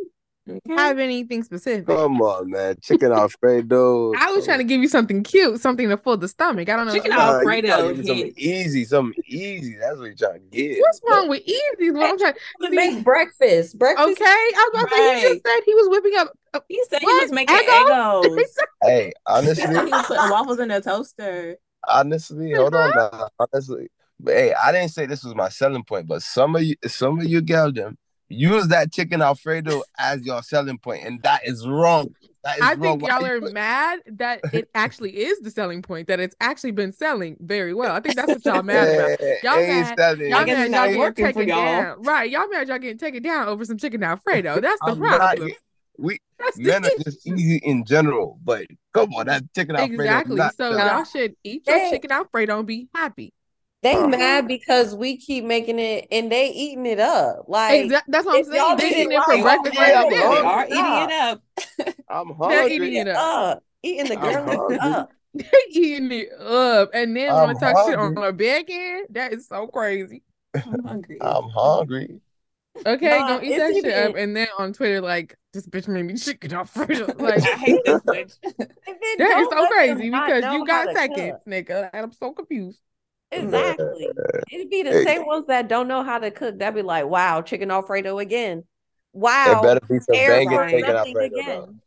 Okay. have anything specific. Come on, man. Chicken Alfredo. I was trying to give you something cute, something to fill the stomach. I don't know. Chicken Alfredo. Something easy, something easy. That's what you're trying to get. What's wrong with easy? What I'm trying to make breakfast. Breakfast. Okay. I was about to say, he just said he was whipping up. Uh, he said what? he was making Eggos. hey, honestly. he was putting waffles in a toaster. Honestly, hold on now. Honestly, But hey, I didn't say this was my selling point, but some of you, some of you girl them use that chicken Alfredo as your selling point, and that is wrong. That is I wrong. think Why y'all you are put- mad that it actually is the selling point, that it's actually been selling very well. I think that's what y'all mad about. Y'all mad- selling. Y'all mad y'all not getting taken y'all. down. Right. Y'all mad y'all getting taken down over some chicken Alfredo. That's the I'm not- problem. we That's men are just easy in general, but come on, that chicken Alfredo. Exactly. not So selling. y'all should eat your Hey. chicken Alfredo and be happy. They Uh-huh. mad because we keep making it and they eating it up. Like Exactly. That's what I'm saying. y'all They did eating it it for breakfast, okay, lunch, they are eating it up. I'm hungry. They're hungry. eating it up. up, eating the I'm girl hungry. up. They eating it up, and then I'm want to talk shit on hungry. a bacon. That is so crazy. I'm hungry. I'm hungry. Okay, Nah, gonna eat that shit up, and then on Twitter like this bitch made me chicken Alfredo. Like I hate this bitch. That is so crazy because you got to seconds, cook. nigga, and I'm so confused. Exactly. It'd be the Hey. same ones that don't know how to cook. That'd be like, wow, chicken Alfredo again. Wow. It Wow, better be some banging chicken Alfredo again.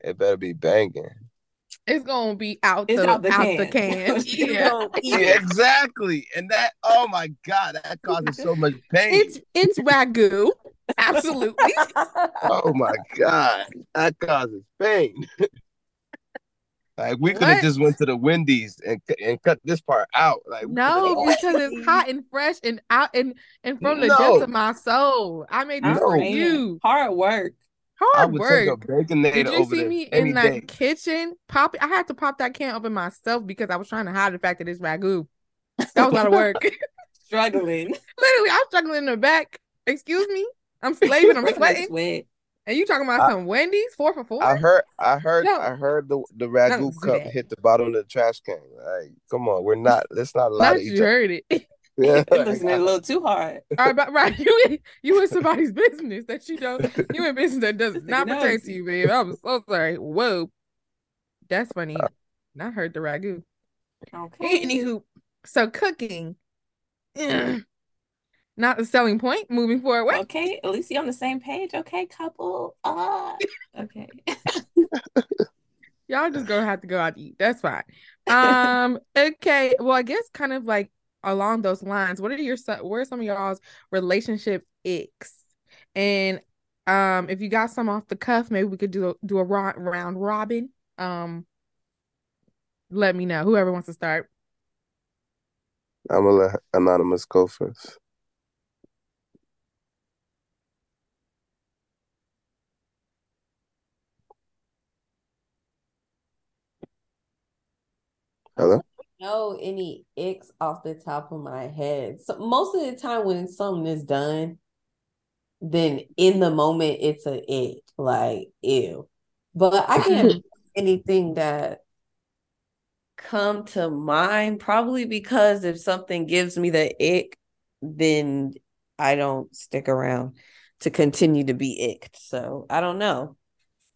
It better be banging. It's gonna be out It's the out the out the can. can. Yeah. Yeah, exactly. And that, oh my God, that causes so much pain. It's it's ragu. Absolutely. oh my God, that causes pain. Like we could have just went to the Wendy's and and cut this part out. Like No, because it's hot and fresh and out and and from the No. depths of my soul. I made this No. for you. Hard work. Hard work. take a baconator Did you see me in that day. kitchen? Pop I had to pop that can open myself because I was trying to hide the fact that it's ragu. That was a lot of work. Struggling. Literally, I'm struggling in the back. Excuse me. I'm slaving, I'm Breaking a sweating. Sweat. And you talking about I- some Wendy's four for four? I heard, I heard, No. I heard the the ragu cup that. hit the bottom of the trash can. Like, come on, we're not. Let's not lie Not to each you other. heard it. Yeah, You're listening a little too hard. All right, but right, you you in somebody's business that you know you in business that does This nigga not pertain to you. you, babe. I'm so sorry. Whoa, that's funny. Uh, I heard the ragu. Okay. Anywho, so cooking, Ugh. not the selling point. Moving forward, Okay, at least you on the same page. Okay, couple. Uh, okay. y'all just gonna have to go out to eat. That's fine. Um, okay. Well, I guess kind of like along those lines. What are your so- what are some of y'all's relationship icks? And um, if you got some off the cuff, maybe we could do a, do a ro- round robin. Um, let me know. Whoever wants to start. I'm gonna let anonymous go first. Hello. know any icks off the top of my head. So most of the time when something is done, then in the moment it's an ick, like ew. But I can't anything that come to mind, probably because if something gives me the ick, then I don't stick around to continue to be icked. So I don't know.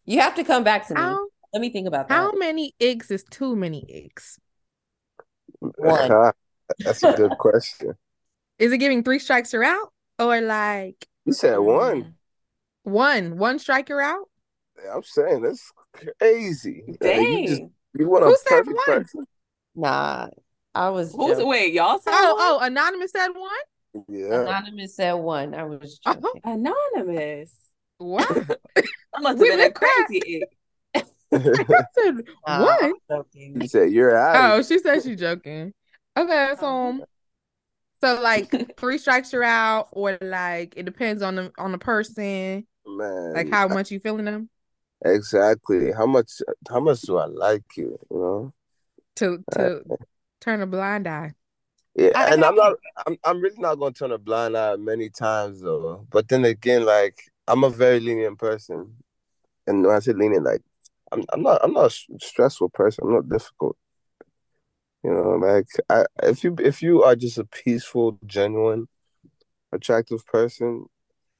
You have to come back to me. How Let me think about that. how many icks is too many icks? One. That's a good question. Is it giving three strikes you're out, or like You said mm. one. one one strike you're out? I'm saying that's crazy. Like, you just Dang. you want Who a said perfect one? person? Nah, I was Who's joking. wait, y'all said Oh, one? oh, anonymous said one. Yeah. Anonymous said one. I was Oh. joking. Anonymous. What? That must have We been a crazy ick. I said Nah, what? I'm joking. you said you're out. Oh, she said she's joking. Okay, so Oh. Um, so like three strikes you're out, or like it depends on the on the person, man. like how much you feeling them exactly. How much how much do I like you? You know? to to turn a blind eye. Yeah, I and got I'm not I'm I'm really not gonna turn a blind eye many times though. But then again, like I'm a very lenient person. And when I say lenient, like I'm I'm not I'm not a stressful person. I'm not difficult. You know, like I if you if you are just a peaceful, genuine, attractive person,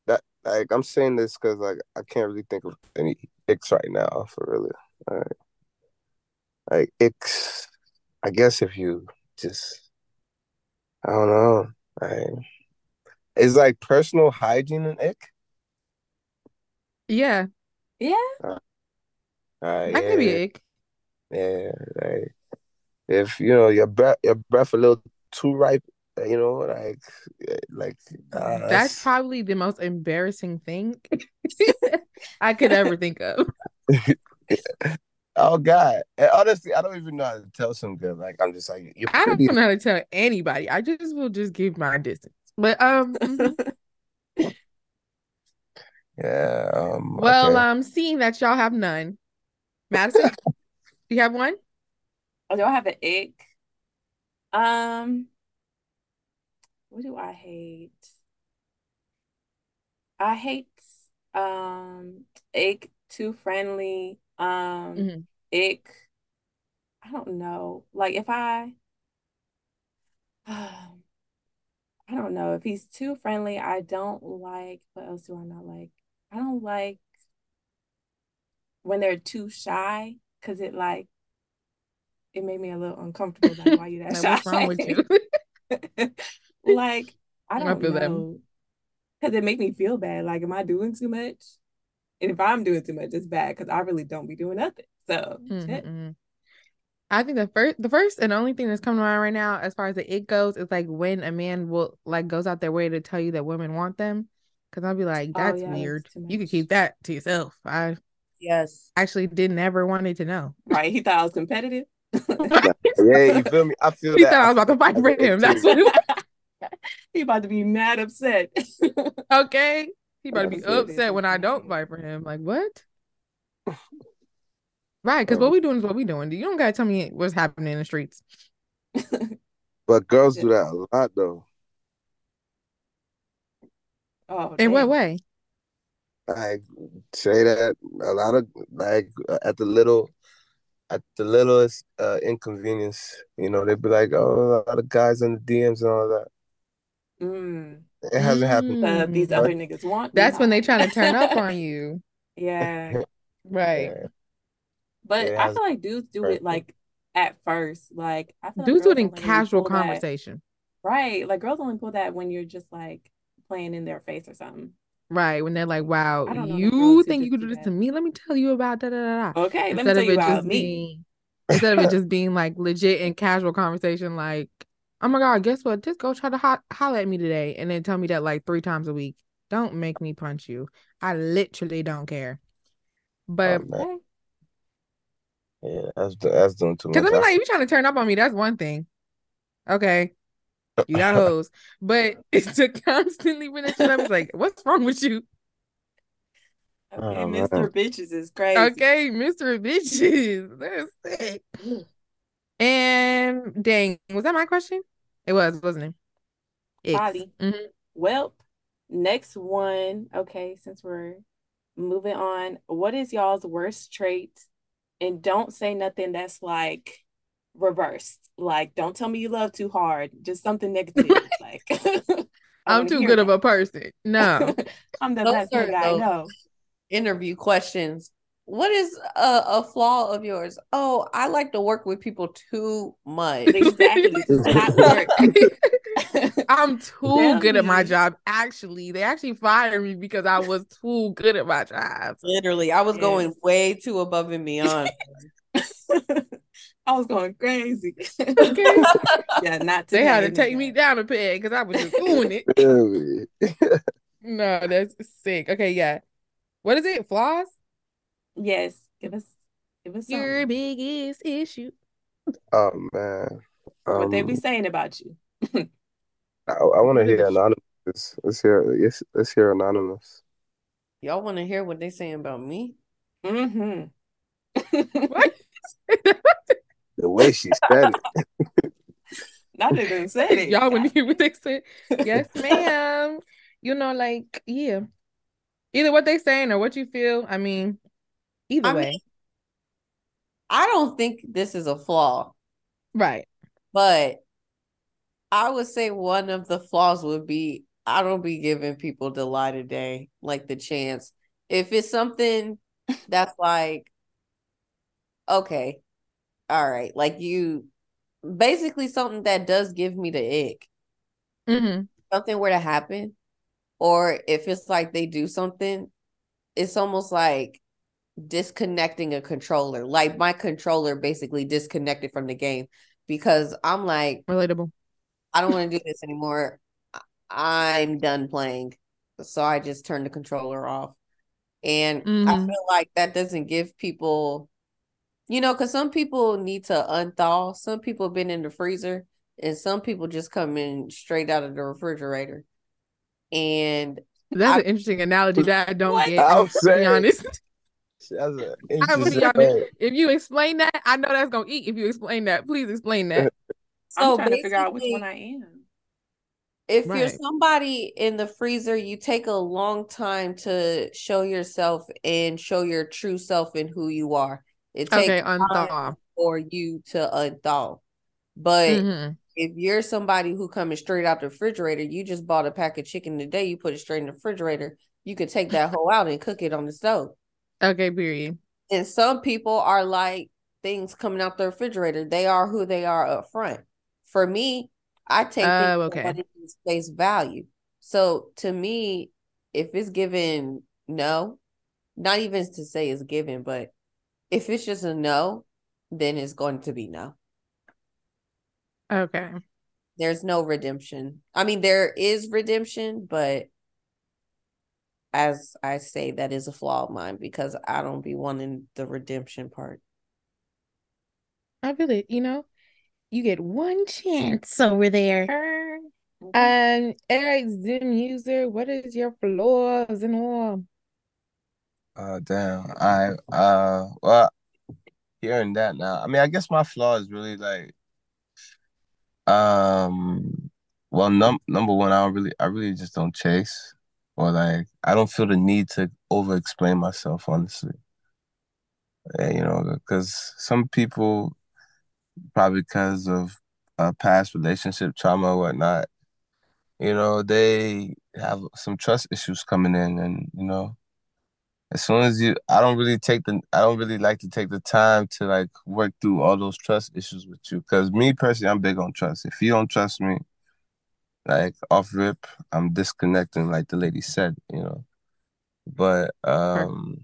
that like I'm saying this because like I can't really think of any icks right now for really. All right. Like icks, I guess if you just I don't know. Like, is like personal hygiene an ick? Yeah, Yeah. All right, that could be yeah, ick. yeah. Like, if you know your breath, your breath a little too ripe you know, like like uh, That's that's probably the most embarrassing thing I could ever think of. oh god. And honestly, I don't even know how to tell some girl. Like I'm just like I don't know how to tell anybody. I just will just give my distance. But um, mhm. Yeah. Um. well, okay. um, seeing that y'all have none, Madison, do you have one? Oh, do I have an ick? Um, what do I hate? I hate um ick too friendly. Um, Mhm. ick. I don't know. Like if I, I don't know if he's too friendly. I don't like. What else do I not like? I don't like when they're too shy because it like it made me a little uncomfortable. Like why you that Like, shy? what's wrong with you? like I I don't feel that. know because it make me feel bad. Like, am I doing too much? And if I'm doing too much, it's bad because I really don't be doing nothing. So. I think the first, the first and only thing that's coming to mind right now, as far as the it goes, is like when a man will like goes out their way to tell you that women want them. Because I'll be like, Oh that's yeah, weird. too You could keep that to yourself. I Yes. actually didn't ever wanted to know. Right? He thought I was competitive. Yeah, you feel me? I feel He that. thought I was about to fight for him. That's what it he about to be mad upset. Okay. He about to be That's what upset when I don't fight for him. Like, what? Right, because what Um, we doing is what we doing. You don't gotta tell me what's happening in the streets. but girls do that a lot though. Oh, In what way? Like say that a lot of like at the little at the littlest uh, inconvenience, you know, they'd be like, "Oh, a lot of guys in the DMs and all that." Mm. It hasn't happened. Uh, these other niggas want me, That's when they huh? trying to turn up on you. Yeah. Right. Yeah, But It I feel like dudes do Right. it like at first. Like I feel like Dudes do it in casual pull that- conversation. Right. Like girls only pull that when you're just like playing in their face or something. Right. When they're like, wow, I don't know no you think you could do do this to me? Let me tell you about da da da da. Okay, let me Instead tell of you it about just me. being instead of it just being like legit and casual conversation, like, oh my God, guess what? Just go try to ho- holler at me today and then tell me that like three times a week. Don't make me punch you. I literally don't care. But Oh, Yeah, that's that's doing too much. Because I mean, like, if you trying to turn up on me, that's one thing. Okay. You got hoes. But it's to constantly bring that shit up. It's like, what's wrong with you? Okay, Oh, man. Mr. Bitches is crazy. Okay, Mr. Bitches. That's it. And dang, was that my question? It was, wasn't it? It's- Probably. Mhm. Well, next one. Okay, since we're moving on, what is y'all's worst trait? And don't say nothing that's like reversed. Like, don't tell me you love too hard. Just something negative. like, I I'm too hear good of a person. No. I'm the Those best are nigga I know. Interview questions. What is a, a flaw of yours? Oh, I like to work with people too much. Exactly. I'm too Tell good at my job. Actually, they actually fired me because I was too good at my job. Literally, I was going way too above and beyond. I was going crazy. Okay. yeah, not They had to today, take me down a peg because I was just doing it. Really? No, that's sick. Okay, yeah. What is it? Flaws? Yes, give us, give us Your something. biggest issue. oh man. what they Um, be saying about you. I, I want to hear anonymous. Let's, let's hear. Yes, let's hear anonymous. Y'all want to hear what they saying about me? Mm-hmm. What? The way she said it. Not that they said it. Y'all want to hear what they said? Yes, ma'am. You know, like, yeah. Either what they saying or what you feel. I mean, either I way. mean- I don't think this is a flaw, right. but I would say one of the flaws would be I don't be giving people the light of day, like the chance. If it's something that's like, okay, all right, like you basically something that does give me the ick. hmm something were to happen, or if it's like they do something, it's almost like disconnecting a controller. Like my controller basically disconnected from the game because I'm like, Relatable. I don't want to do this anymore. I'm done playing. So I just turned the controller off. And mm-hmm. I feel like that doesn't give people, you know, because some people need to unthaw. Some people have been in the freezer, and some people just come in straight out of the refrigerator. And that's I, an interesting analogy that I don't what? get. I'll to be honest. That's if you explain that, I know that's gonna eat. If you explain that, please explain that. so I'm trying to figure out which one I am if right. you're somebody in the freezer, you take a long time to show yourself and show your true self and who you are. It takes okay, unthaw. for you to unthaw. But mm-hmm. if you're somebody who coming straight out the refrigerator, you just bought a pack of chicken today, you put it straight in the refrigerator, you could take that whole out and cook it on the stove. Okay, period. And some people are like things coming out the refrigerator. They are who they are up front. For me, I take oh, okay. what it is face value. So to me, if it's given no, not even to say it's given, but if it's just a no, then it's going to be no. Okay. There's no redemption. I mean, there is redemption, but as I say, that is a flaw of mine because I don't be wanting the redemption part. I feel it, you know, you get one chance over there. And um, Eric Zoom user, what is your flaws and all? Uh damn. I uh well hearing that now. I mean I guess my flaw is really like um well num number one, I don't really I really just don't chase. Or like I don't feel the need to over explain myself honestly. Yeah, you know, because some people probably because of uh, past relationship trauma or whatnot. You know, they have some trust issues coming in, and you know, as soon as you, I don't really take the, I don't really like to take the time to like work through all those trust issues with you, because me personally, I'm big on trust. If you don't trust me, like off rip, I'm disconnecting, like the lady said, you know. But um,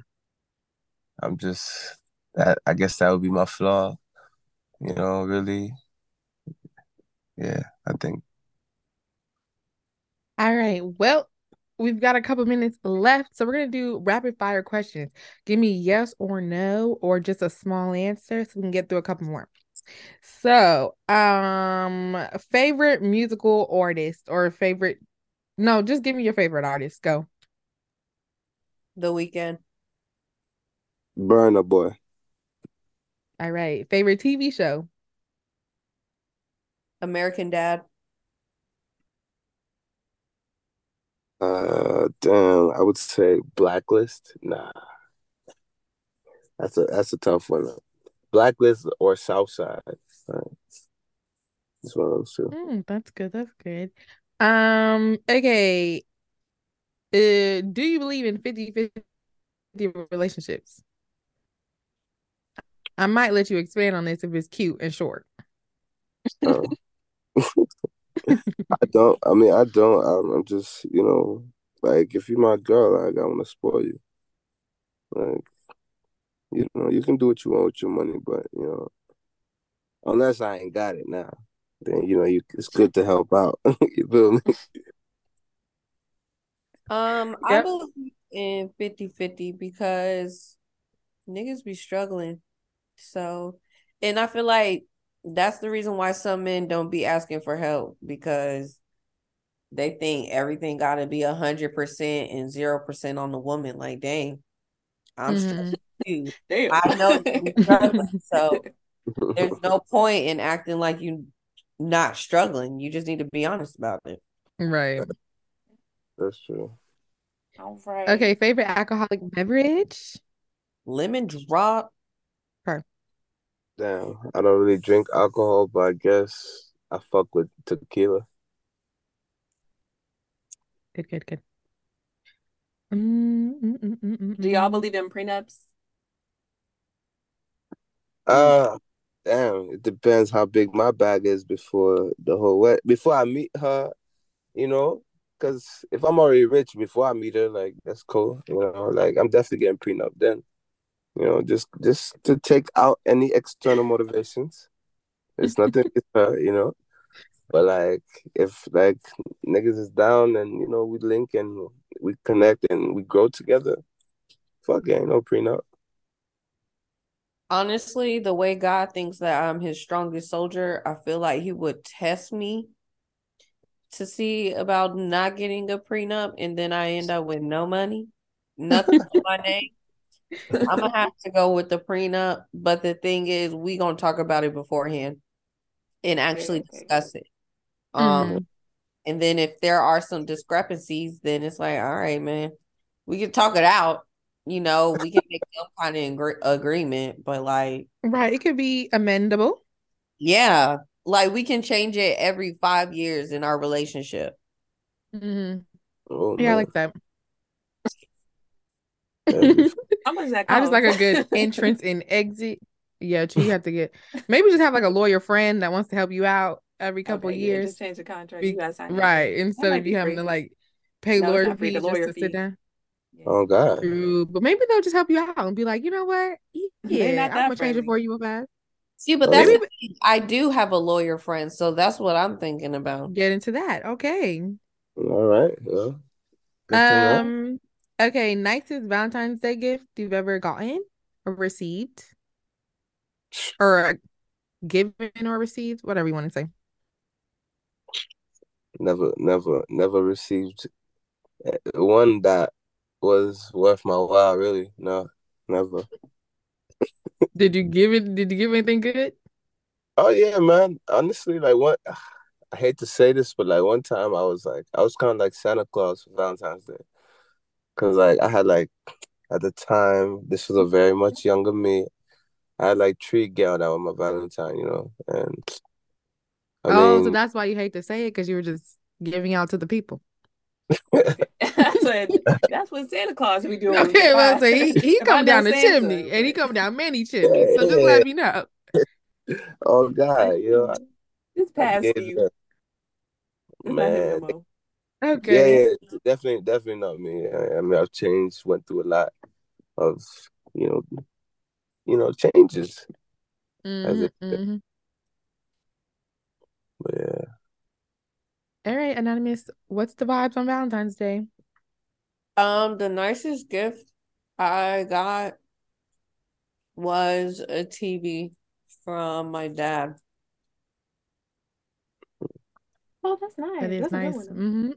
I'm just that. I guess that would be my flaw you know, really. Yeah, I think. All right. Well, we've got a couple minutes left, so we're gonna do rapid fire questions. Give me yes or no, or just a small answer, so we can get through a couple more. So, um, favorite musical artist or favorite? No, just give me your favorite artist. Go. The Weeknd. Burna Boy. All right. Favorite TV show? American Dad. Uh, damn. I would say Blacklist. Nah, that's a that's a tough one. Blacklist or Southside. Right. It's one of those two. Mm, that's good. That's good. Um. Okay. Uh, do you believe in 50 50 relationships? I might let you expand on this if it's cute and short. Um, I don't. I mean, I don't. I'm, I'm, just, you know, like if you're my girl, like I want to spoil you. Like, you know, you can do what you want with your money, but you know, unless I ain't got it now, then you know, you it's good to help out. you feel me? Um, yep. I believe in 50-50 because niggas be struggling so, and I feel like that's the reason why some men don't be asking for help because they think everything got to be a hundred percent and zero percent on the woman. Like, dang, I'm mm-hmm. you. Damn. I know struggling, so there's no point in acting like you not struggling. You just need to be honest about it. Right. That's true. All right. Okay, favorite alcoholic beverage? Lemon drop Damn, I don't really drink alcohol, but I guess I fuck with tequila. Good, good, good. Mm, mm, mm, Do y'all believe in prenups? Uh, damn, it depends how big my bag is before the whole way. Before I meet her, you know, because if I'm already rich before I meet her, like that's cool. You know, like I'm definitely getting prenup then you know, just just to take out any external motivations. It's nothing, uh, you know. But like, if like niggas is down and you know we link and we connect and we grow together, fuck it, ain't no prenup. Honestly, the way God thinks that I'm his strongest soldier, I feel like he would test me to see about not getting a prenup, and then I end up with no money, nothing to my name. I'm gonna have to go with the prenup, but the thing is, we gonna talk about it beforehand and actually okay. discuss it. Um, Mhm. and then if there are some discrepancies, then it's like, all right, man, we can talk it out. You know, we can make some kind of agree- agreement, but like, Right. It could be amendable. yeah, like we can change it every five years in our relationship. Mm-hmm. Oh, Yeah, I like that. Every- How much does that I just like a good entrance and exit. Yeah, true. You have to get maybe just have like a lawyer friend that wants to help you out every couple Okay, yeah, years. just change the contract. Be- you gotta sign that right. shit. Instead of you having to like pay No, lawyer not the fees just lawyer to fee. sit down. Yeah. oh God. True. But maybe they'll just help you out and be like, you know what? Yeah, not I'm gonna change it for you real fast. See, but Oh, that's yeah. the thing. I do have a lawyer friend, so that's what I'm thinking about. Get into that. Okay. All right. Well, good to know. Um, okay, nicest Valentine's Day gift you've ever gotten or received. Or uh, given or received, whatever you want to say. Never, never, never received uh, one that was worth my while. Really, no, never. Did you give it did you give anything good? Oh yeah, man. Honestly, like one. I hate to say this, but like one time I was like, I was kind of like Santa Claus for Valentine's Day, cause like I had like at the time this was a very much younger me. I had like three girls that were my Valentine, you know, and I oh, mean, so that's why you hate to say it because you were just giving out to the people. I said, that's what Santa Claus be doing. Okay, well, I- so he he come down the Santa, chimney and he come down many chimneys. So just let me know. oh God, you know, It's I, I past gave you. them, It's not him no man. More. Okay. Yeah, yeah, definitely, definitely not me. I, I mean, I've changed, went through a lot of, you know, you know, changes. As Mhm, it- mhm. But yeah, All right, Anonymous, what's the vibes on Valentine's Day? Um, the nicest gift I got was a TV from my dad. Oh, that's nice. That is that's a nice. good one. hmm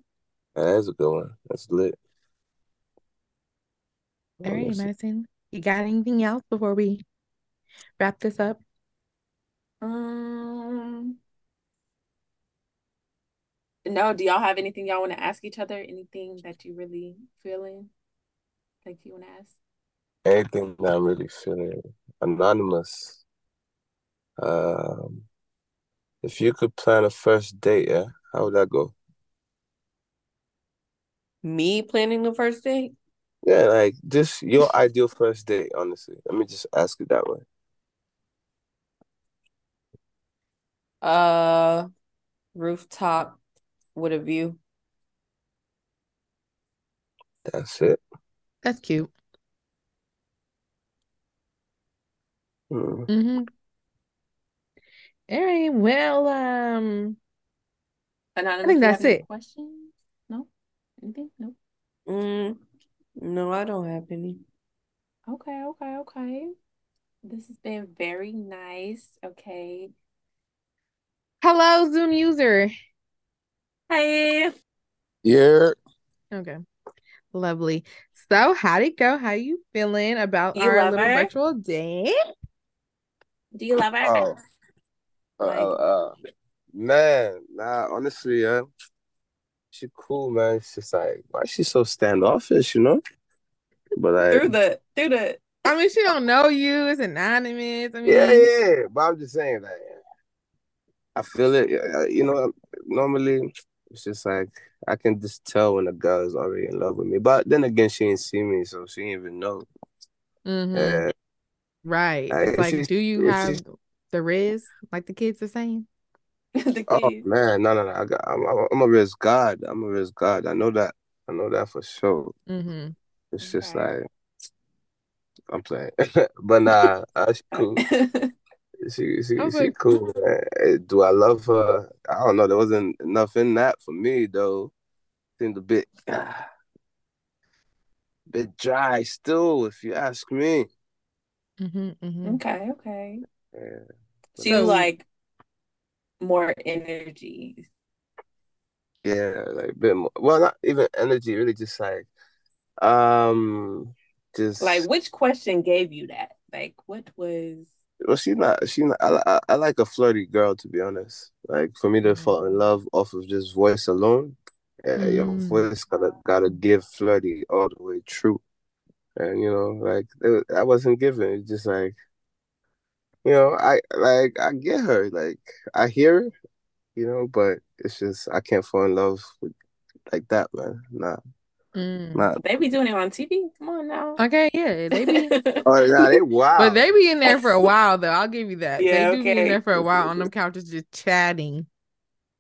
that is a good one. That's lit. All right, Madison, you got anything else before we wrap this up? Um, no, do y'all have anything y'all want to ask each other? Anything that you really feeling like you want to ask? Anything that I'm really feeling anonymous. Um, if you could plan a first date, yeah, how would that go? Me planning the first date? Yeah, like just your ideal first date, honestly. Let me just ask it that way. Uh, rooftop with a view. That's it. That's cute. Mm. hmm All right, well, um, Anonymous, think you have that's it. Questions? No? Anything? No? Mm, no, I don't have any. Okay, okay, okay. This has been very nice. Okay. hello, Zoom user. Hey. Yeah. Okay, lovely. So, how'd it go? How you feeling about You our little her? virtual date? Do you love her? Oh. Uh, Like- uh, uh, man, nah, honestly, yeah. She cool, man. It's just like, why is she so standoffish, you know? But like, Through the through the I mean, she don't know you. It's anonymous. I mean, yeah, yeah. But I'm just saying that I feel it. You know, normally it's just like I can just tell when a girl is already in love with me. But then again, she ain't see me, so she didn't even know. Mm-hmm. Yeah, Right. Like, It's like, she's- do you have she's- the Riz, like the kids are saying? the Oh kids. man, no, no, no. I got, I'm, I'm, I'm a risk God. I'm a risk God. I know that. I know that for sure. Mm-hmm. It's just like I'm playing, but nah, uh, she cool. She she, I was she cool. Man. Eh, Do I love her? I don't know. There wasn't enough in that for me though. Seemed a bit, bit dry still, if you ask me. hmm hmm Okay, okay. Yeah. So you like more energy. Yeah, like a bit more. Well, not even energy, really just like um just Like which question gave you that? Like what was well she's not she not I, I, I like a flirty girl to be honest. Like for me to fall in love off of just voice alone, yeah, your Mm. voice gotta gotta give flirty all the way true. And you know, like it, I wasn't given. It's just like you know, I like I get her, like I hear her, you know, but it's just I can't fall in love with like that, man. Nah, Mm. nah. they be doing it on TV? Come on now. Okay, yeah, they be, Oh, nah, they wow. but they be in there for a while though. I'll give you that. Yeah, they do be in there for a while on them couches just chatting.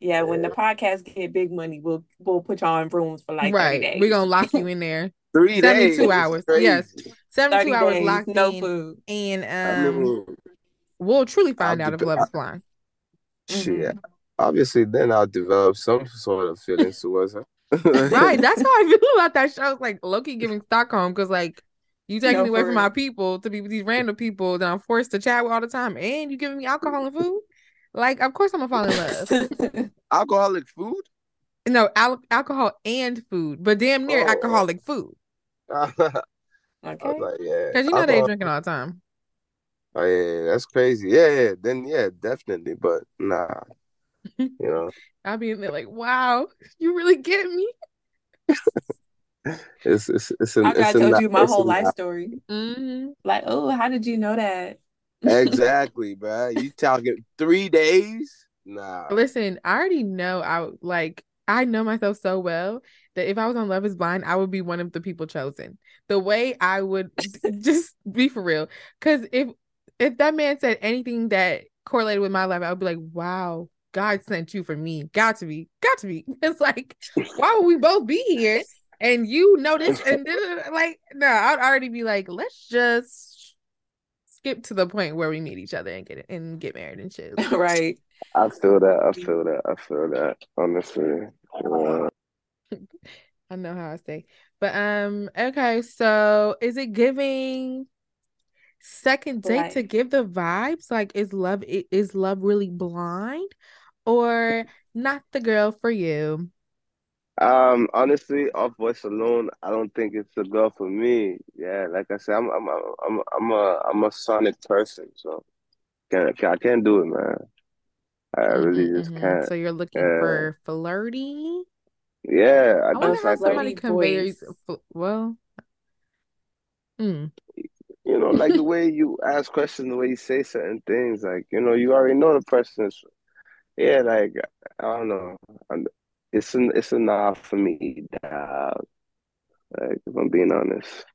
yeah, when the podcast get big money, we'll we'll put y'all in rooms for like 30 right, days. we're gonna lock you in there. Three 72 days. It's hours. Yes. 30 Seventy-two hours locked no in, food. and I um, mean, we'll truly find I'll out if dep- love is blind. shit. Mhm. Obviously, then I'll develop some sort of feelings towards her. Right, that's how I feel about that show. It's like lowkey giving Stockholm because like you taking No, me away from real. my people to be with these random people that I'm forced to chat with all the time, and you giving me alcohol and food. Like, of course I'm gonna fall in love. Alcoholic food? No, al- alcohol and food, but damn near Oh. alcoholic food. I was okay. like, yeah. Because you know they alcohol- drinking all the time. Oh, yeah, yeah, that's crazy. Yeah, yeah. Then, yeah, definitely. But nah, you know, I'll be in there like, wow, you really get me. it's it's it's an After I it's a told not- you my whole life not- story. hmm Like, oh, how did you know that? Exactly, bro. You talking three days? Nah. Listen, I already know I like I know myself so well that if I was on Love is Blind, I would be one of the people chosen. The way I would just be for real. Cause if if that man said anything that correlated with my life, I would be like, wow, God sent you for me. Got to be, got to be. It's like, why would we both be here? And you know this and like, no, I'd already be like, let's just skip to the point where we meet each other and get and get married and shit. right. I feel that. I feel that. I feel that. Honestly. Yeah. I know how I say. But um, okay, so is it giving second date to give the vibes? Like is love is love really blind or not the girl for you? Um, honestly, off voice alone, I don't think it's a girl for me. Yeah, like I said, I'm I'm I'm I'm a I'm a sonic person, so can't I can't do it, man. I really Mhm, just mhm. can't. So you're looking Yeah. for flirty? Yeah, I I wonder just how like somebody flirty conveys fl- well. Mm. You know, like the way you ask questions, the way you say certain things, like you know, you already know the person's. Yeah, like I don't know, I'm, it's an it's a nah for me, dog. Like if I'm being honest,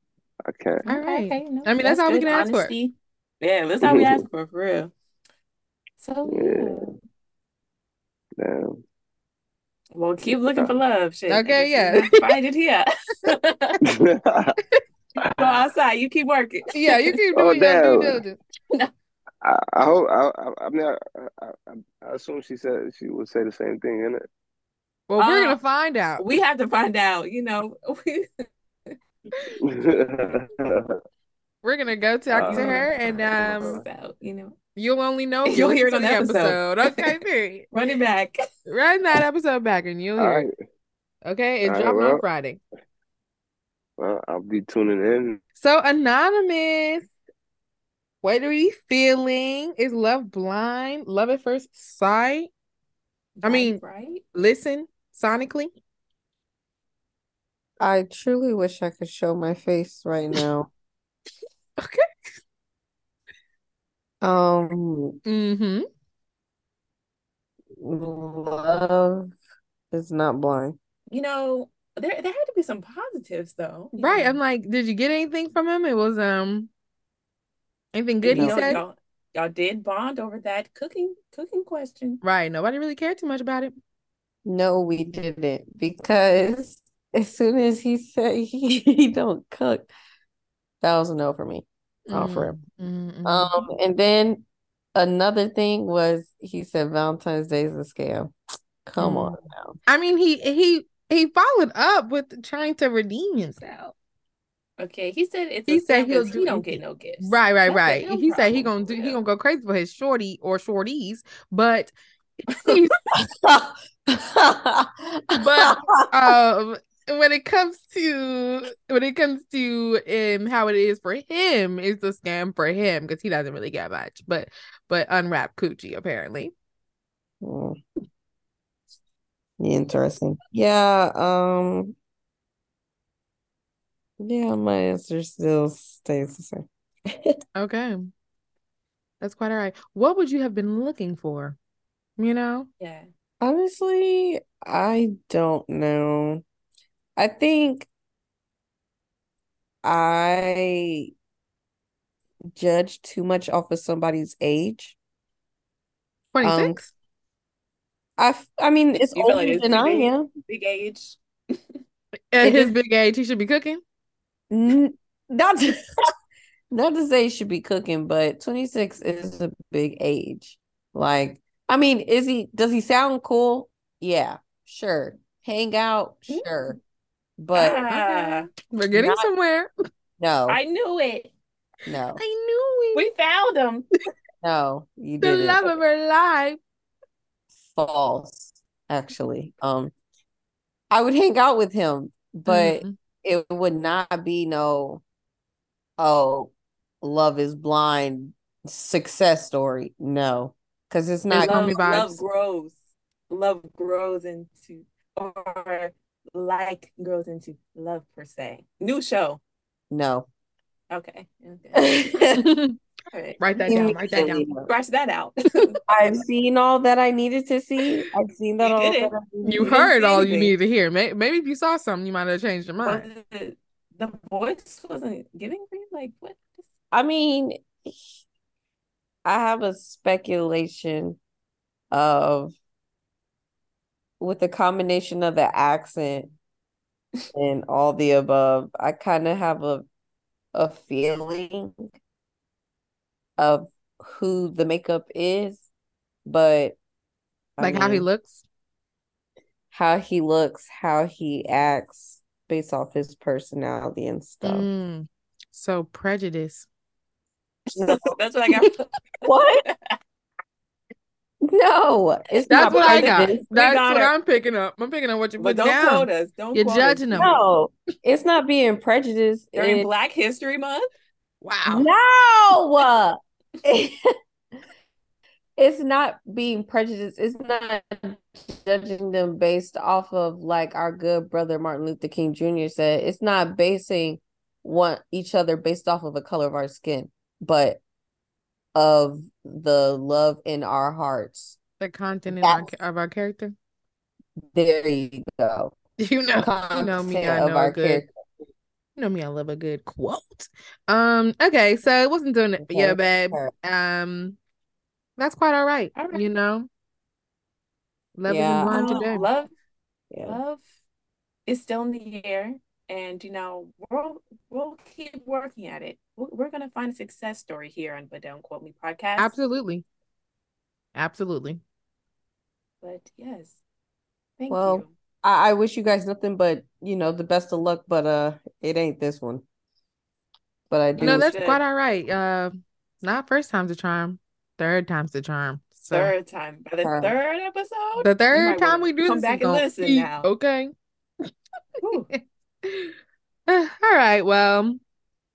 I can't. All right. Okay, no, I mean, that's all we can ask for. Yeah, that's all we ask for, for real. So Yeah. yeah. Damn. Well, keep looking for love. Shit. Okay, yeah. Find it here. Go outside. You keep working. Yeah, you keep Oh, doing your due damn. diligence. I, I hope. I, I, I mean, I, I, I, I assume she said she would say the same thing, in it. Well, we're Uh, gonna find out. We have to find out. You know. We're gonna go talk to Uh, her, and um, out, you know. you'll only know if You'll hear it listen on the episode. Okay, period. Run it back. Run that episode back, and you'll All hear. right. it. Okay, it's All right, dropping on well. Friday. Well, I'll be tuning in. So anonymous, what are you feeling? Is love blind? Love at first sight? I mean- right? Listen sonically. I truly wish I could show my face right now. Okay. Um, Mm-hmm. love is not blind. You know, there there had to be some positives though. Right. know. I'm like, did you get anything from him? It was um anything good You he know, said? y'all, y'all did bond over that cooking cooking question. Right. Nobody really cared too much about it. No, we didn't because as soon as he said he, he don't cook, that was a no for me. Oh, for him. Mm, mm, mm. Um, and then another thing was he said Valentine's Day is a scam. Come Mm. on now. I mean, he he he followed up with trying to redeem himself. Okay, he said it's. He a said he'll 'cause do he don't get no gifts. Right, right, That's right. a him He said he gonna do for he gonna go crazy for his shorty or shorties, but But, um when it comes to when it comes to um how it is for him, it's a scam for him because he doesn't really get much. But but unwrap coochie apparently. Hmm. Interesting. Yeah, um yeah, my answer still stays the same. Okay. That's quite all right. What would you have been looking for? You know? Yeah. Honestly, I don't know. I think I judge too much off of somebody's age. Um, 26? I, f- I mean, it's You feel like older it's than I big? am. Big age. At his big age, he should be cooking. N- Not to, not to say he should be cooking, but 26 is a big age. Like, I mean, is he, does he sound cool? Yeah, sure. Hang out, sure. But Ah, We're getting Not- somewhere. no, I knew it. no, I knew it. We found him. no, you didn't. love of her life. False, actually. Um, I would hang out with him, but Mhm. it would not be no, oh, love is blind success story. No, because it's not. Love, love grows. Love grows into, or like grows into love per se. New show. No. Okay. okay. Right. write that down. Write that down. Scratch that out. I've seen all that I needed to see. I've seen that You all that You heard all you needed to hear. May- Maybe if you saw something, you might have changed your mind. it, the voice wasn't giving you? Like what? I mean, I have a speculation of with the combination of the accent and all the above, I kind of have a a feeling of who the makeup is, but I Like how he looks. how he looks, how he acts based off his personality and stuff. Mm. So prejudice. No. That's what I got. What? No, it's That's not what I got. prejudice. We That's got what her. I'm picking up. I'm picking up what you But put don't down. quote us. Don't You're quote judging us. them. No, it's not being prejudiced. During It- Black History Month. Wow. no, it's not being prejudiced. It's not judging them based off of like our good brother Martin Luther King Jr. said. It's not basing one each other based off of the color of our skin, but of the love in our hearts. The content in our, of our character. There you go. You know, you know me. Content I of know our good. character. You know me. I love a good quote. Um. Okay. So it wasn't doing it. Yeah, Okay. babe. Um. That's quite all right. All right. You know. Love Yeah. is blind Um, today. love, Yeah. love is still in the air, and you know we'll we'll keep working at it. We're, we're gonna find a success story here on But Don't Quote Me podcast. Absolutely. Absolutely. But yes, thank Well, you. I, I wish you guys nothing but, you know, the best of luck, but uh it ain't this one. But I do You know, that's quite all right. Uh, not first time's a charm. Third time's the charm. So Third time by the Third. third episode. the third time we do come this back and listen be now. okay. All right. Well,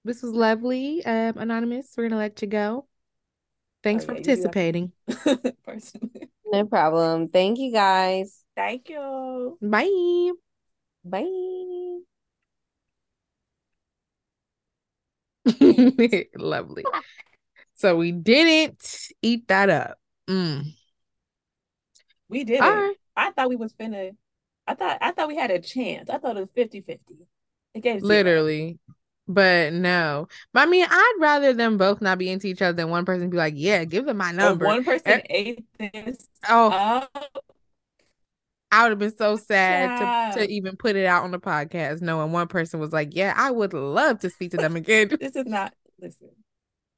this was lovely. Um, anonymous, we're gonna let you go. Thanks Oh, for yeah, you have participating. Personally, no problem. Thank you guys. Thank you. Bye. Bye. Lovely. So we didn't eat that up. Mm. We did right. I thought we was finna. I thought I thought we had a chance. I thought it was 50-50. It gave zero. Literally. But no. But I mean, I'd rather them both not be into each other than one person be like, yeah, give them my number. one person Eh, ate this Oh, up. I would have been so sad to, to even put it out on the podcast, knowing one person was like, yeah, I would love to speak to them again. This is not. Listen,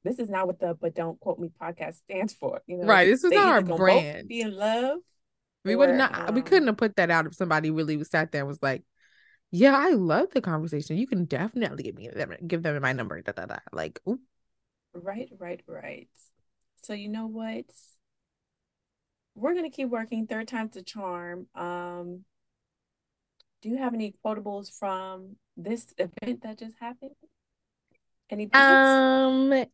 this is not what the but don't quote me podcast stands for. You know, right. This is not our either gonna both brand. Be in love. We would not. we um, couldn't have put that out if somebody really was sat there and was like, "Yeah, I love the conversation. You can definitely give me them, give them my number." Da da da. Like, ooh, Right, right, right. So you know what? We're gonna keep working. Third time's a charm. Um, do you have any quotables from this event that just happened? Any um, eh,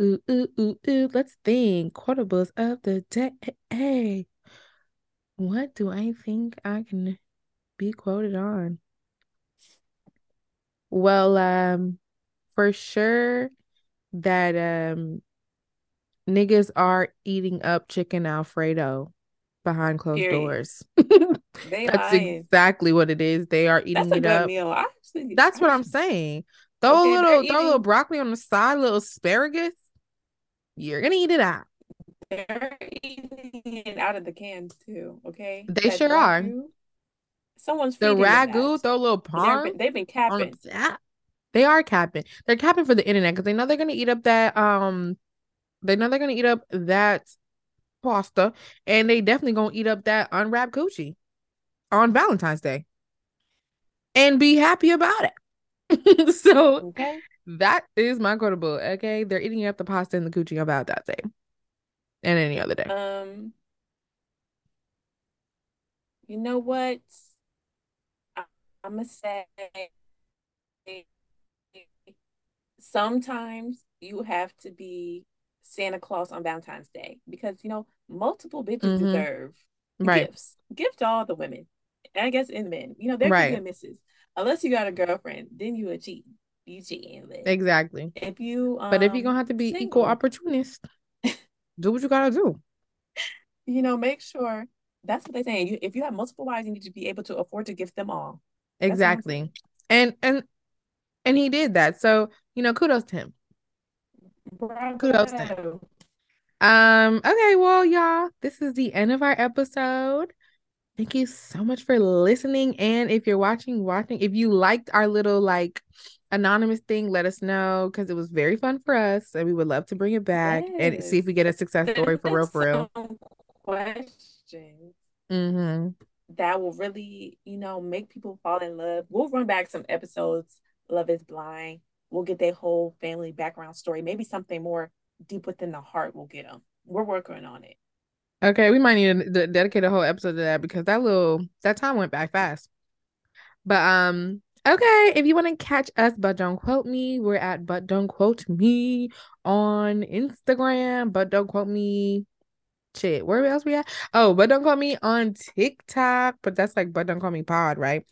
ooh, ooh, ooh, ooh. Let's think. Quotables of the day. Hey, What do I think I can be quoted on? Well, um, for sure that um niggas are eating up chicken Alfredo behind closed Period. doors. That's lying. exactly what it is. They are eating it up. Actually, That's what I'm saying. Throw a little, throw a little broccoli on the side, a little asparagus. You're gonna eat it out. They're eating it out of the cans too. Okay, They That sure are. ragu, Someone's The ragu, throw a little parm they've been capping. They are capping. They're capping for the internet because they know they're gonna eat up that um. They know they're gonna eat up that pasta, and they definitely gonna eat up that unwrapped coochie on Valentine's Day, and be happy about it. so Okay. that is my quotable. Okay, they're eating up the pasta and the coochie on Valentine's Day, and any other day. Um, you know what? I, I'm gonna say sometimes you have to be Santa Claus on Valentine's Day because you know multiple bitches Mhm. deserve Right. gifts. Gift all the women. And I guess in men. You know, there Right. a missus. Unless you got a girlfriend, then you a cheat. You cheating. Exactly. if you um But if you're gonna have to be equal single, opportunist, do what you gotta do. you know, make sure that's what they're saying. You if you have multiple wives, you need to be able to afford to gift them all. That's Exactly. And and and he did that. So, you know, kudos to him. Kudos to him. Um, okay, well, y'all, this is the end of our episode. Thank you so much for listening. And if you're watching, watching, if you liked our little like anonymous thing, let us know because it was very fun for us, and we would love to bring it back and see if we get a success story for real, for real. Questions Mm-hmm. that will really, you know, make people fall in love. We'll run back some episodes. Love is blind. We'll get their whole family background story. Maybe something more deep within the heart. We'll get them. We're working on it. Okay, we might need to dedicate a whole episode to that because that little that time went by fast. But um, okay, if you want to catch us, but don't quote me, we're at but don't quote me on Instagram, but don't quote me. Shit, where else we at? Oh, but don't quote me on TikTok, but that's like but don't call me pod, right?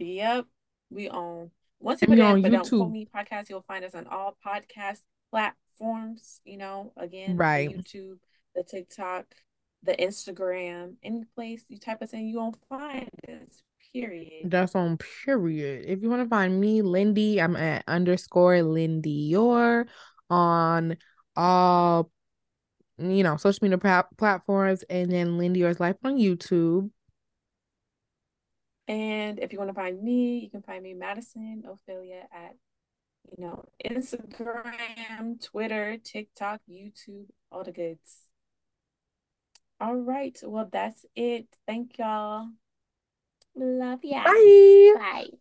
Yep, we own. Once you put on but don't quote YouTube. me podcast, you'll find us on all podcast platforms. You know, again, Right. YouTube, the TikTok, the Instagram, any place you type us in, you won't find us. Period. That's on period. If you want to find me, Lindy, I'm at underscore Lindy Your on all you know social media pla- platforms, and then Lindy Yours Life on YouTube. And if you want to find me, you can find me Madison Ophelia at you know Instagram, Twitter, TikTok, YouTube, all the goods. All right, well that's it. Thank y'all. Love ya. Bye. Bye.